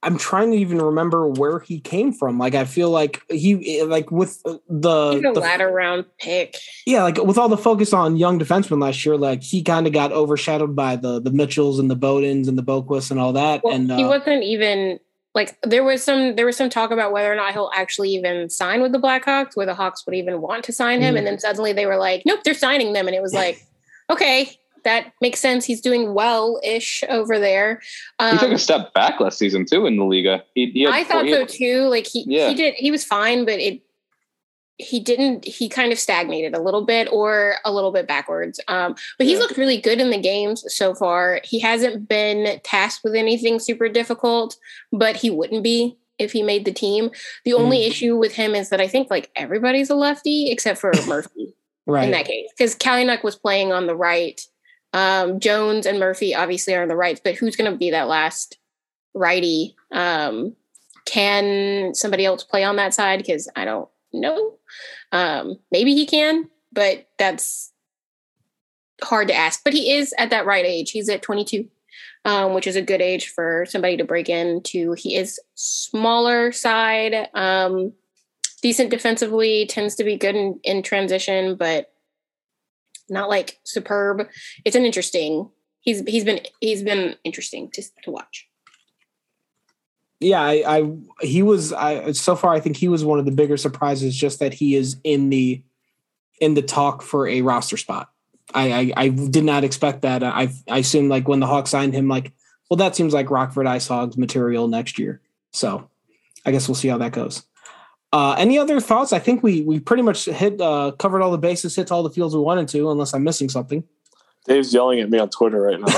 I'm trying to even remember where he came from. Like I feel like he like with the the, ladder round pick. Yeah, like with all the focus on young defensemen last year, like he kind of got overshadowed by the the Mitchells and the Beaudins and the Boqvist and all that. Well, and uh, he wasn't even like there was some there was some talk about whether or not he'll actually even sign with the Blackhawks, where the Hawks would even want to sign him, mm-hmm. and then suddenly they were like, nope, they're signing them, and it was like, okay, that makes sense. He's doing well ish over there. Um, he took a um, step back last season too in the Liga. He, he I thought so too. Like he yeah. he did he was fine, but it he didn't he kind of stagnated a little bit or a little bit backwards. Um, but he's yeah. looked really good in the games so far. He hasn't been tasked with anything super difficult, but he wouldn't be if he made the team. The only mm. issue with him is that I think like everybody's a lefty except for Murphy. right. In that case, because Kalynuk was playing on the right um, Jones and Murphy obviously are on the rights, but who's going to be that last righty? Um, can somebody else play on that side? Because I don't know. Um, maybe he can, but that's hard to ask. But he is at that right age. He's at 22, um, which is a good age for somebody to break into. He is smaller side, um, decent defensively, tends to be good in, in transition, but not like superb. It's an interesting. He's he's been he's been interesting to to watch. Yeah, I, I he was I so far I think he was one of the bigger surprises just that he is in the in the talk for a roster spot. I, I, I did not expect that. I I assumed like when the Hawks signed him, like, well, that seems like Rockford Ice Hogs material next year. So I guess we'll see how that goes. Uh, any other thoughts? I think we we pretty much hit uh, covered all the bases, hit all the fields we wanted to, unless I'm missing something. Dave's yelling at me on Twitter right now.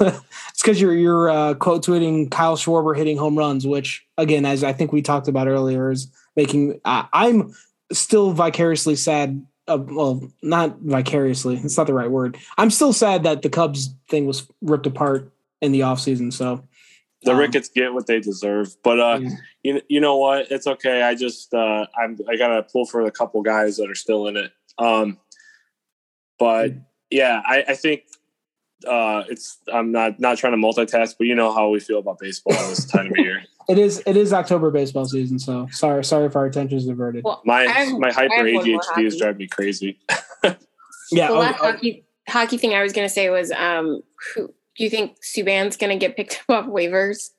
it's because you're you're uh, quote tweeting Kyle Schwarber hitting home runs, which again, as I think we talked about earlier, is making. I'm still vicariously sad. Uh, well, not vicariously. It's not the right word. I'm still sad that the Cubs thing was ripped apart in the offseason. So the um, Ricketts get what they deserve, but uh, yeah. you you know what? It's okay. I just uh, I'm I gotta pull for a couple guys that are still in it. Um, but yeah, I, I think uh, it's I'm not not trying to multitask, but you know how we feel about baseball this time of year. It is it is October baseball season, so sorry sorry if our attention is diverted. Well, my have, my hyper ADHD is driving me crazy. yeah. The oh, last oh, hockey hockey thing I was going to say was, um, who do you think Subban's going to get picked up off waivers?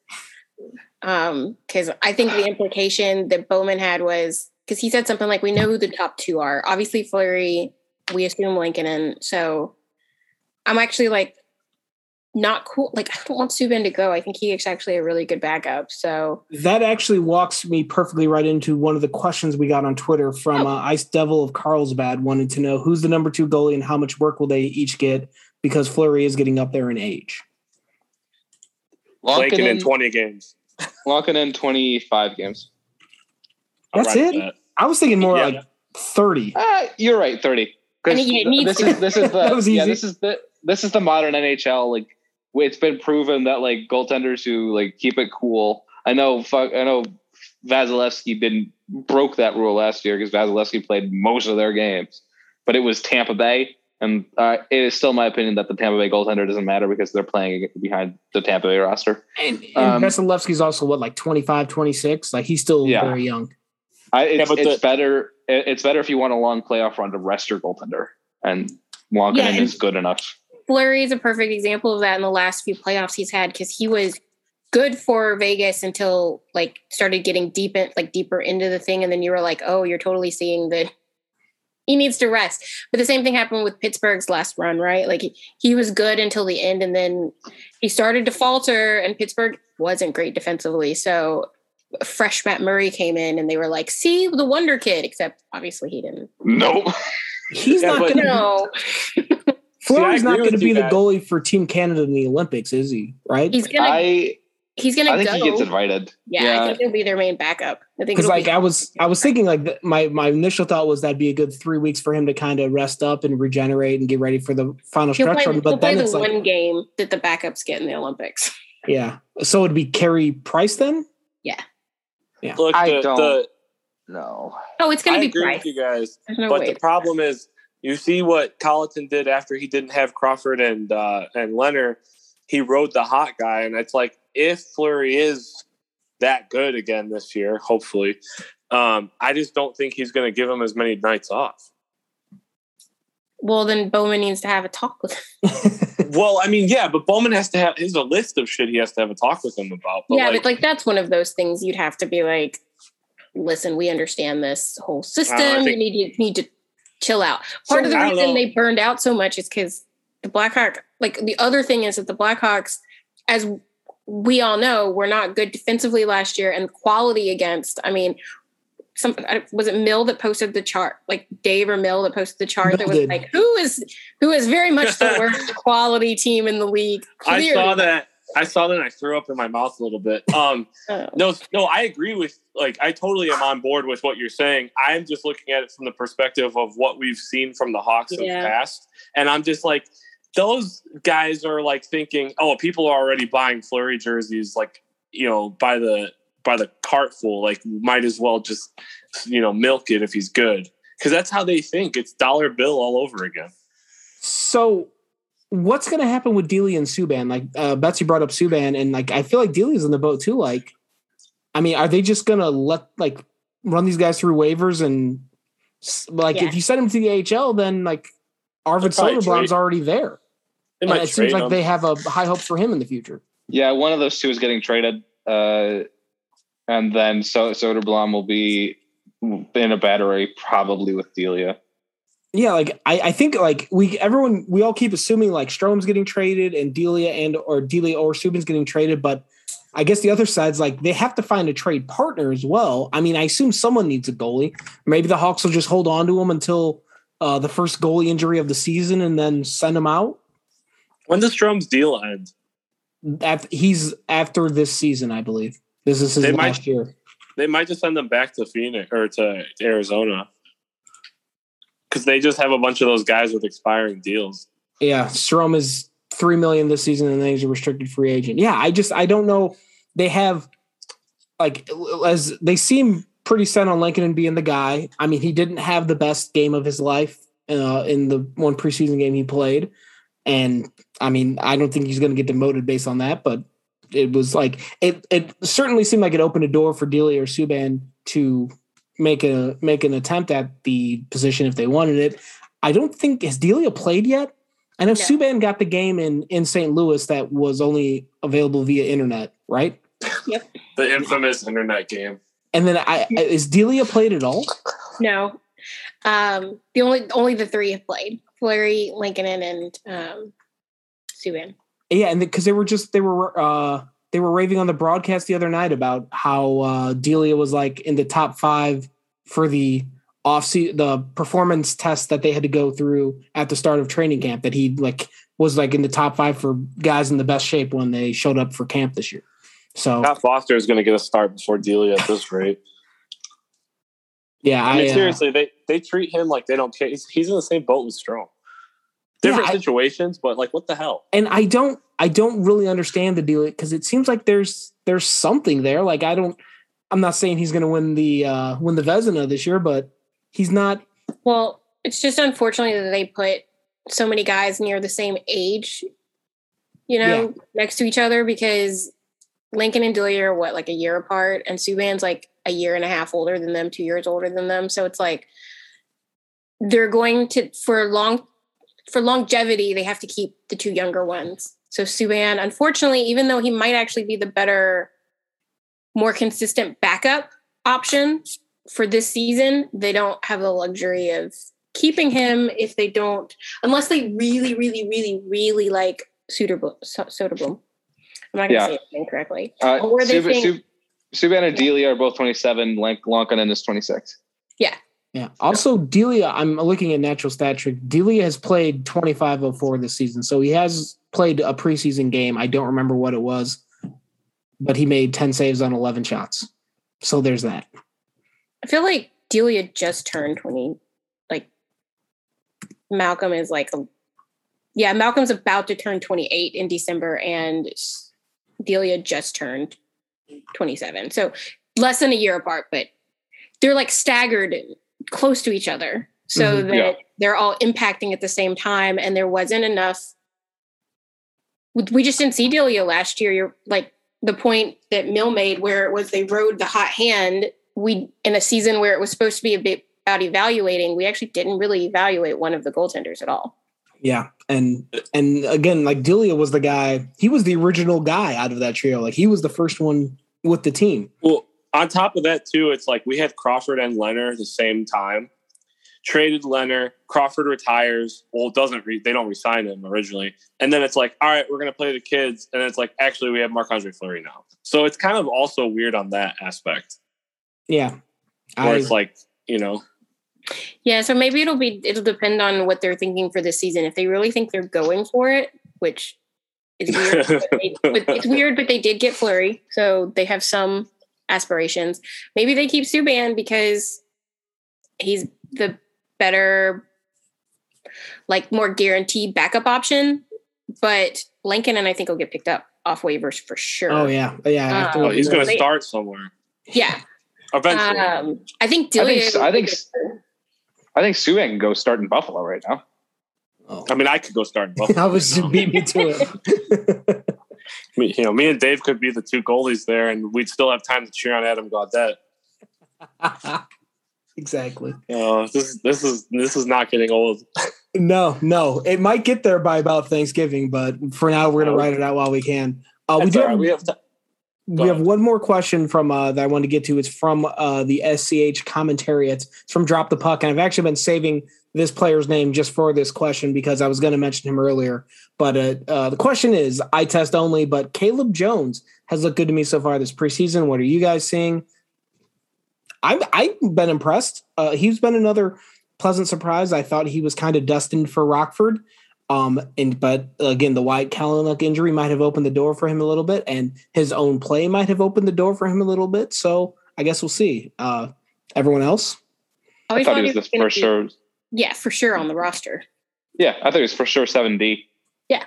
Um, because I think the implication that Bowman had was because he said something like, "We know who the top two are. Obviously, Fleury. We assume Lankinen, and so I'm actually like not cool. Like I don't want Subban to go. I think he is actually a really good backup. So that actually walks me perfectly right into one of the questions we got on Twitter from oh. uh, Ice Devil of Carlsbad. Wanted to know who's the number two goalie and how much work will they each get because Fleury is getting up there in age. Locking in, in twenty games. Locking in twenty five games. That's it. That. I was thinking more yeah. like thirty. Uh, you're right, thirty. This is this is the yeah this is the this is the modern NHL. Like it's been proven that like goaltenders who like keep it cool. I know. Fuck. I know. Vasilevskiy didn't broke that rule last year because Vasilevskiy played most of their games, but it was Tampa Bay, and uh, it is still my opinion that the Tampa Bay goaltender doesn't matter because they're playing behind the Tampa Bay roster. And, and um, Vasilevskiy's also what like 25, 26? Like he's still yeah. very young. I, it's, yeah, it's the, better. It's better if you want a long playoff run to rest your goaltender, and Lankinen yeah, is good enough. Fleury is a perfect example of that in the last few playoffs he's had because he was good for Vegas until like started getting deep in, like deeper into the thing, and then you were like, oh, you're totally seeing that he needs to rest. But the same thing happened with Pittsburgh's last run, right? Like he, he was good until the end, and then he started to falter, and Pittsburgh wasn't great defensively. So fresh Matt Murray came in, and they were like, "See the wonder kid," except obviously he didn't. Nope. He's yeah, not going to know. Fleury's not going to be the goalie for Team Canada in the Olympics, is he? Right? He's gonna. I, he's gonna. I think go. he gets invited. Yeah, yeah, I think he'll be their main backup. I think because like be- I was, I was thinking like my my initial thought was that'd be a good three weeks for him to kind of rest up and regenerate and get ready for the final he'll stretch play, run. But then it's the like, one game that the backups get in the Olympics. Yeah, so it'd be Carey Price then. Yeah. Yeah. Look, the, I don't. The, no. Oh, it's going to be agree Price. With you guys, no but the problem is you see what Colliton did after he didn't have Crawford and uh, and Lehner. He rode the hot guy, and it's like if Fleury is that good again this year, hopefully, um, I just don't think he's going to give him as many nights off. Well, then Bowman needs to have a talk with him. well, I mean, yeah, but Bowman has to have. There's a list of shit he has to have a talk with him about. But yeah, like, but like that's one of those things you'd have to be like, listen, we understand this whole system. Think, you need to need to chill out. Part of the reason they burned out so much is because the Blackhawks, like the other thing is that the Blackhawks, as we all know, were not good defensively last year and quality against. I mean, some was it Mill that posted the chart, like Dave or Mill that posted the chart Mill that was did. like, who is who is very much the worst quality team in the league. Clearly. I saw that. I saw that and I threw up in my mouth a little bit. Um, oh. no, no, I agree with like I totally am on board with what you're saying. I'm just looking at it from the perspective of what we've seen from the Hawks yeah. in the past, and I'm just like, those guys are like thinking, oh, people are already buying Fleury jerseys, like you know, by the by the cartful. Like, might as well just you know milk it if he's good, because that's how they think. It's dollar bill all over again. So what's going to happen with Delia and Subban? Like uh, Betsy brought up Subban, and like I feel like Delia's in the boat too. Like, I mean, are they just going to let like run these guys through waivers and like yeah. if you send them to the AHL, then like Arvid Soderblom's already there. And it seems like they have a high hopes for him in the future. Yeah, one of those two is getting traded, uh, and then so Soderblom will be in a battery probably with Delia. Yeah, like I, I think like we everyone we all keep assuming like Strome's getting traded and Delia and or Delia or Subban's getting traded, but I guess the other side's like they have to find a trade partner as well. I mean, I assume someone needs a goalie. Maybe the Hawks will just hold on to him until uh, the first goalie injury of the season and then send him out. When does Strome's deal end? After, he's after this season, I believe. This is his They last might- year. They might just send them back to Phoenix or to Arizona because they just have a bunch of those guys with expiring deals. Yeah, Strom is three million this season, and then he's a restricted free agent. Yeah, I just I don't know. They have like as they seem pretty set on Lankinen and being the guy. I mean, he didn't have the best game of his life uh, in the one preseason game he played, and I mean, I don't think he's going to get demoted based on that. But it was like it. It certainly seemed like it opened a door for Delia or Subban to make a make an attempt at the position if they wanted it. I don't think has Delia played yet. I know No. Subban got the game in in St. Louis that was only available via internet, right? Yep. the infamous internet game. And then I I- is Delia played at all? No. Um, the only only the three have played. Fleury, Lankinen, and um, Subban. Yeah, and because they were just they were uh they were raving on the broadcast the other night about how uh Delia was like in the top five for the off se- the performance test that they had to go through at the start of training camp. That he like was like in the top five for guys in the best shape when they showed up for camp this year. So Scott Foster is going to get a start before Delia at this rate. Yeah, I I, mean, uh, seriously, they they treat him like they don't care. He's, he's in the same boat with Strome. Different Yeah, I- situations, but like, what the hell? and I don't I don't really understand the deal because it seems like there's there's something there. Like I don't I'm not saying he's going to win the uh win the Vezina this year, but he's not. Well, it's just unfortunately that they put so many guys near the same age, you know, next to each other because Lankinen and Delia are what, like a year apart, and Subban's like a year and a half older than them, two years older than them. So it's like they're going to for long for longevity, they have to keep the two younger ones. So Subban, unfortunately, even though he might actually be the better, more consistent backup option for this season, they don't have the luxury of keeping him if they don't, unless they really, really, really, really like Soderblom. So- Soderblom. I'm not going to Yeah. say it incorrectly. Uh, Or they Sub- think- Subban and Delia are both 27. Lank- Lankinen is 26. Yeah. Yeah. Also, Delia, I'm looking at natural stat trick. Delia has played 2504 this season, so he has played a preseason game. I don't remember what it was, but he made 10 saves on 11 shots. So there's that. I feel like Delia just turned 20. Like Malcolm is like, a, yeah, Malcolm's about to turn 28 in December, and Delia just turned 27. So less than a year apart, but they're like staggered close to each other so Mhm. that Yeah. they're all impacting at the same time. And there wasn't enough. we- We just didn't see Delia last year. You're like the point that Mill made where it was they rode the hot hand. We in a season where it was supposed to be a bit about evaluating, we actually didn't really evaluate one of the goaltenders at all. Yeah. And and again, like Delia was the guy, he was the original guy out of that trio. Like he was the first one with the team. Well, on top of that, too, it's like we had Crawford and Lehner at the same time. Traded Lehner, Crawford retires. Well, doesn't re- they don't resign him originally, and then it's like, all right, we're gonna play the kids, and it's like, actually, we have Marc Andre Fleury now. So it's kind of also weird on that aspect, Yeah. where I, it's like, you know, Yeah, so maybe it'll be it'll depend on what they're thinking for this season. If they really think they're going for it, which is weird, they, it's weird, but they did get Fleury, so they have some aspirations. Maybe they keep Subban because he's the better, like more guaranteed backup option. But Lincoln and I think will get picked up off waivers for sure. oh yeah. Yeah. I have to Uh, oh, he's going to start somewhere yeah. eventually. Um, I think I think I think I think Subban can go start in Buffalo right now. Oh. I mean, I could go start in Buffalo. I was just beat me to it. Me- you know, me and Dave could be the two goalies there, and we'd still have time to cheer on Adam Gaudette. exactly. Uh, this is this is this is not getting old. No, no. It might get there by about Thanksgiving, but for now we're gonna Oh. write it out while we can. Uh, we do all have. We have we have one more question from uh, that I want to get to. It's from uh, the SCH commentary. It's, it's from Drop the Puck, and I've actually been saving this player's name just for this question because I was going to mention him earlier. But uh, uh, the question is, I test only, but Caleb Jones has looked good to me so far this preseason. What are you guys seeing? I'm I've been impressed. Uh, he's been another pleasant surprise. I thought he was kind of destined for Rockford. Um, and but again, the Wyatt Kalynuk injury might have opened the door for him a little bit, and his own play might have opened the door for him a little bit. So I guess we'll see. Uh, everyone else? I thought he was the for sure. Yeah, for sure on the roster. Yeah, I think it was for sure seven D. Yeah,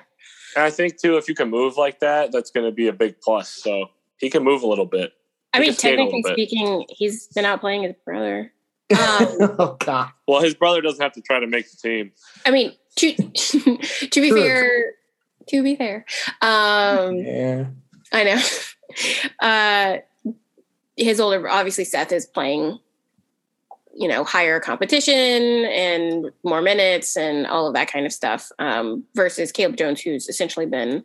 and I think too, if you can move like that, that's going to be a big plus. So he can move a little bit. I mean, technically speaking, he's been out playing his brother. Um, oh God! Well, his brother doesn't have to try to make the team. I mean, to to be sure. fair, to be fair, um, yeah, I know. Uh, his older, obviously, Seth is playing, you know, higher competition and more minutes and all of that kind of stuff. Um, versus Caleb Jones, who's essentially been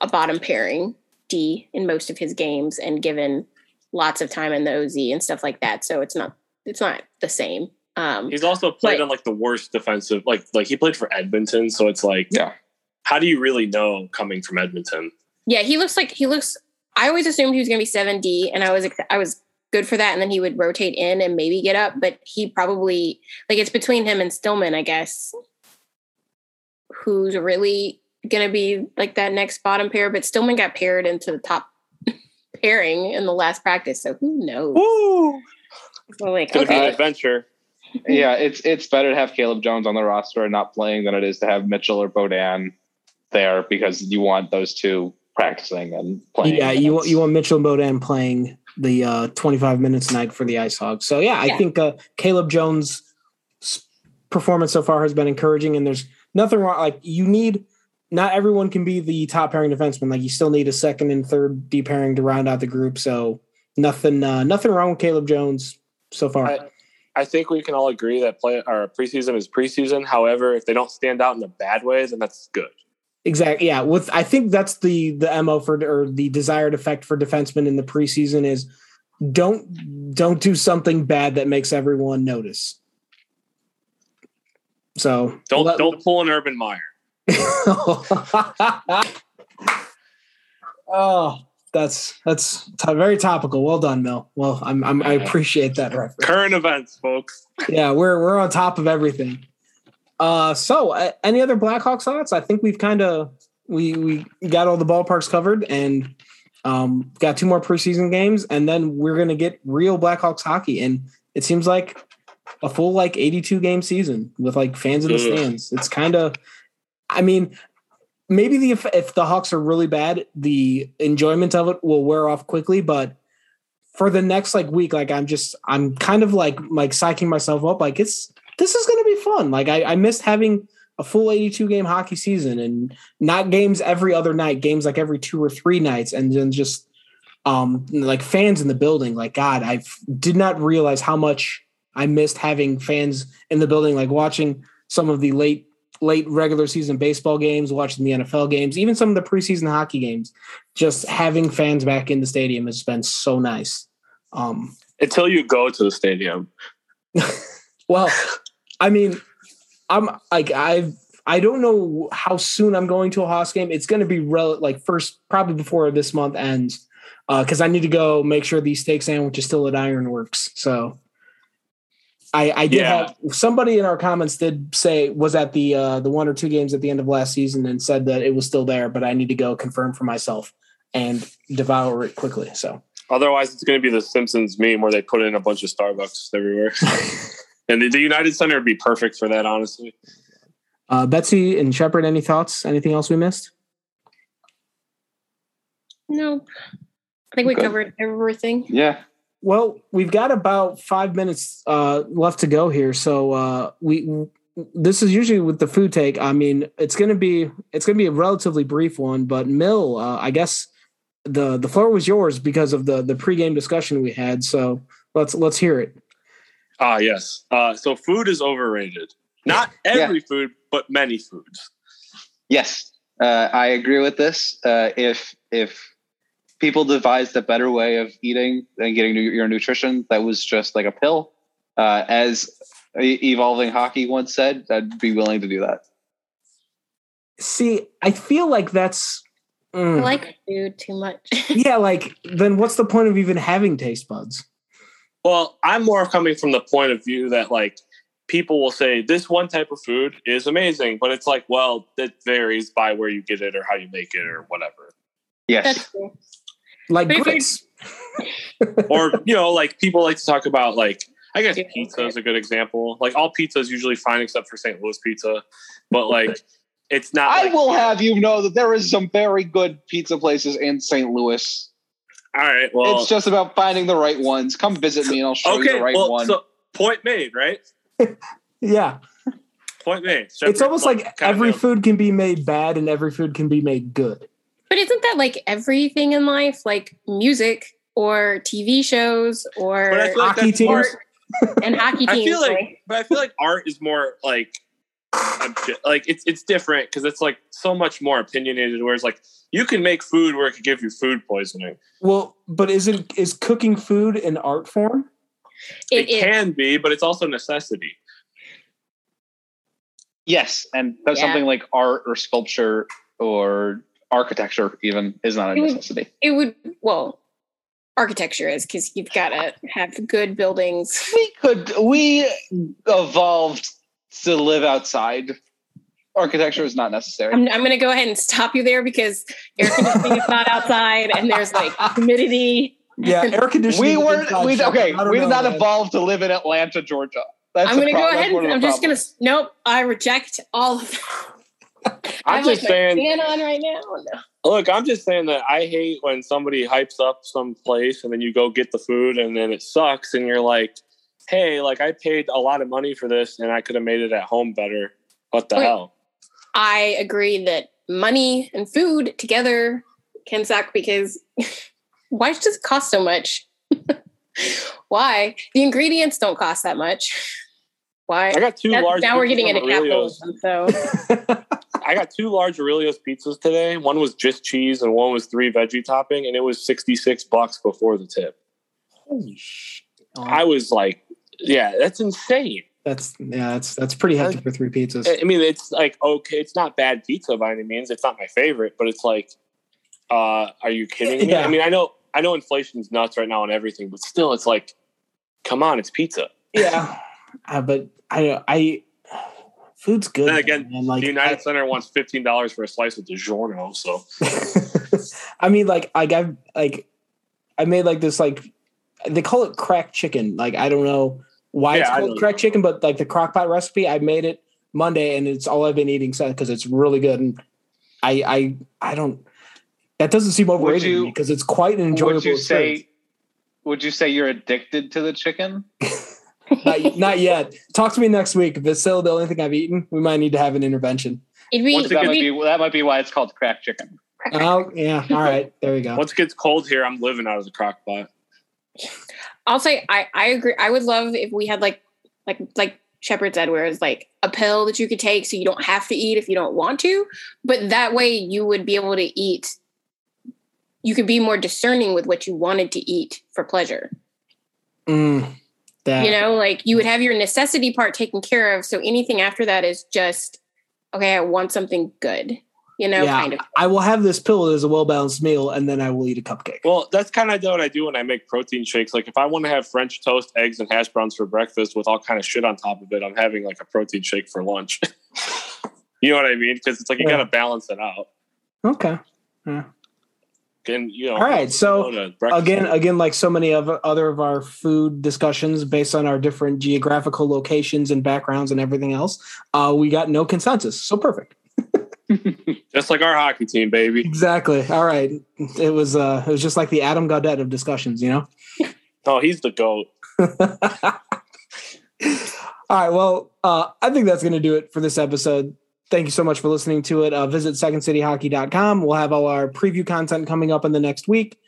a bottom pairing D in most of his games and given lots of time in the OZ and stuff like that. So it's not it's not the same. Um, He's also played but, on like the worst defensive, like like he played for Edmonton, so it's like, yeah, how do you really know coming from Edmonton? Yeah, he looks like he looks. I always assumed he was going to be seven D, and I was I was good for that, and then he would rotate in and maybe get up, but he probably like it's between him and Stillman, I guess, who's really going to be like that next bottom pair. But Stillman got paired into the top pairing in the last practice, so who knows? Woo! Well, like, okay. an adventure. Yeah, it's it's better to have Caleb Jones on the roster and not playing than it is to have Mitchell or Beaudin there because you want those two practicing and playing. Yeah, you want you want Mitchell and Beaudin playing the uh, 25 minutes a night for the Ice Hogs. So yeah, yeah. I think uh, Caleb Jones' performance so far has been encouraging, and there's nothing wrong. Like you need, not everyone can be the top pairing defenseman. Like you still need a second and third D pairing to round out the group. So nothing, uh, nothing wrong with Caleb Jones so far. I, I think we can all agree that play our preseason is preseason. However, if they don't stand out in a bad way, then that's good. Exactly. Yeah. With I think that's the the mo for or the desired effect for defensemen in the preseason is don't don't do something bad that makes everyone notice. So don't let, don't pull an Urban Meyer. oh, oh. That's that's t- very topical. Well done, Mel. Well, I'm, I'm i appreciate that reference. Current events, folks. yeah, we're we're on top of everything. Uh, so uh, any other Blackhawks thoughts? I think we've kind of we we got all the ballparks covered and um, got two more preseason games, and then we're gonna get real Blackhawks hockey. And it seems like a full like 82 game season with like fans in the stands. It's kind of I mean, maybe the if, if the Hawks are really bad, the enjoyment of it will wear off quickly. But for the next like week, like I'm just I'm kind of like like psyching myself up. Like it's this is going to be fun. Like I, I missed having a full 82 game hockey season and not games every other night, games like every two or three nights, and then just um like fans in the building. Like God, I did not realize how much I missed having fans in the building, like watching some of the late late regular season baseball games, watching the NFL games, even some of the preseason hockey games. Just having fans back in the stadium has been so nice. Um, Until you go to the stadium. well, I mean, I'm like I've I don't know how soon I'm going to a Hawks game. It's going to be rel- like first probably before this month ends because uh, I need to go make sure the steak sandwich is still at Ironworks. So I, I did yeah. have somebody in our comments did say was at the uh, the one or two games at the end of last season and said that it was still there, but I need to go confirm for myself and devour it quickly. So otherwise, it's going to be the Simpsons meme where they put in a bunch of Starbucks everywhere, and the, the, United Center would be perfect for that. Honestly, uh, Betsy and Shepard, any thoughts? Anything else we missed? No, I think we covered everything. Yeah, well, we've got about five minutes uh, left to go here, so uh, we this is usually with the food take. I mean, it's gonna be it's gonna be a relatively brief one, but Mill, uh, I guess the the floor was yours because of the the pregame discussion we had. So let's let's hear it. Ah, yes. Uh, so food is overrated. Not every yeah. food, but many foods. Yes, uh, I agree with this. Uh, if if people devised a better way of eating and getting your nutrition that was just like a pill, uh, as evolving hockey once said, I'd be willing to do that. See, I feel like that's. Mm. I like food too much. yeah, like then what's the point of even having taste buds? Well, I'm more coming from the point of view that like people will say this one type of food is amazing, but it's like, well, it varies by where you get it or how you make it or whatever. Yes. Like grits. or, you know, like people like to talk about like I guess pizza is a good example. Like all pizza is usually fine except for St. Louis pizza. But like it's not I like, will have you know that there is some very good pizza places in St. Louis. All right. Well, it's just about finding the right ones. Come visit me and I'll show okay, you the right well, one. So point made, right? yeah. Point made. it's almost like every food can be made bad and every food can be made good. But isn't that like everything in life, like music or TV shows or like hockey teams? and hockey teams. I feel like, but I feel like art is more like, like it's it's different because it's like so much more opinionated. Whereas like you can make food where it could give you food poisoning. Well, but isn't is cooking food an art form? It, it can be, but it's also necessity. Yes, and yeah. something like art or sculpture or architecture even is not a it necessity. Would, it would well, architecture is because you've got to have good buildings. We could we evolved to live outside. Architecture is not necessary. I'm, I'm going to go ahead and stop you there because air conditioning is not outside, and there's like humidity. Yeah, air conditioning. we weren't. We, okay, we did not man. evolve to live in Atlanta, Georgia. That's I'm going to go ahead. And, I'm just going to. Nope. I reject all of that. I'm just like saying. Fan on right now. Oh, no. Look, I'm just saying that I hate when somebody hypes up some place and then you go get the food and then it sucks and you're like, "Hey, like I paid a lot of money for this and I could have made it at home better." What the okay. hell? I agree that money and food together can suck because why does it cost so much? why? The ingredients don't cost that much. Why? I got two That's, large. Now we're getting into capitalism, so. I got two large Aurelio's pizzas today. One was just cheese, and one was three veggie topping, and it was sixty six bucks before the tip. Holy shit! I was like, "Yeah, that's insane." That's yeah, that's that's pretty hefty for three pizzas. I mean, it's like okay, it's not bad pizza by any means. It's not my favorite, but it's like, uh, are you kidding me? Yeah. I mean, I know I know inflation's nuts right now on everything, but still, it's like, come on, it's pizza. Yeah, uh, but I I food's good. Then again, man. Like, the United I, Center wants fifteen dollars for a slice of DiGiorno. So, I mean, like I got like I made like this like they call it crack chicken. Like I don't know why yeah, it's called crack chicken, but like the crockpot recipe, I made it Monday, and it's all I've been eating since because it's really good. And I I I don't. That doesn't seem overrated because it's quite an enjoyable. Would you say? Would you say you're addicted to the chicken? not, not, yet. Talk to me next week. If it's still the only thing I've eaten, we might need to have an intervention. Be, that, might be, that might be why it's called crack chicken. Oh yeah. All right. There we go. Once it gets cold here, I'm living out of the crock pot. I'll say I, I agree. I would love if we had like like like Shepard said, where it's like a pill that you could take so you don't have to eat if you don't want to. But that way you would be able to eat you could be more discerning with what you wanted to eat for pleasure. Mm. That. You know, like you would have your necessity part taken care of. So anything after that is just, okay, I want something good. You know, yeah, kind of. I will have this pill as a well balanced meal, and then I will eat a cupcake. Well, that's kind of what I do when I make protein shakes. Like if I want to have French toast, eggs, and hash browns for breakfast with all kind of shit on top of it, I'm having like a protein shake for lunch. you know what I mean? Because it's like you yeah. got to balance it out. Okay. Yeah and you know. All right, so again, again, like so many of other of our food discussions, based on our different geographical locations and backgrounds and everything else, uh, we got no consensus. So perfect. just like our hockey team, baby. Exactly. All right. It was uh it was just like the Adam Gaudette of discussions, you know? oh, he's the GOAT. All right. Well, uh, I think that's going to do it for this episode thank you so much for listening to it. Uh, visit secondcityhockey.com. We'll have all our preview content coming up in the next week.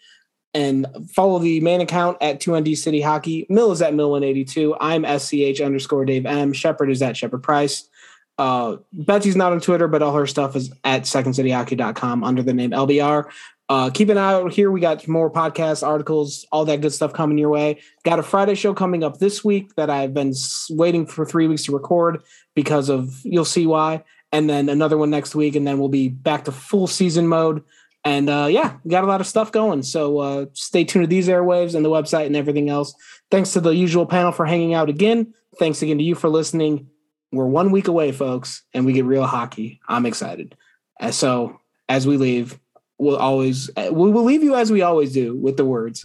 And follow the main account at 2ND City Hockey. Mill is at Mill182. I'm SCH underscore Dave M. Shepard is at Shepard Price. Uh, Betsy's not on Twitter, but all her stuff is at secondcityhockey.com under the name LBR. uh, keep an eye out here. We got more podcasts, articles, all that good stuff coming your way. Got a Friday show coming up this week that I've been waiting for three weeks to record because of you'll see why. And then another one next week, and then we'll be back to full season mode. And uh, yeah, got a lot of stuff going. So uh, stay tuned to these airwaves and the website and everything else. Thanks to the usual panel for hanging out again. Thanks again to you for listening. We're one week away, folks, and we get real hockey. I'm excited. And so as we leave, we'll always we will leave you as we always do with the words,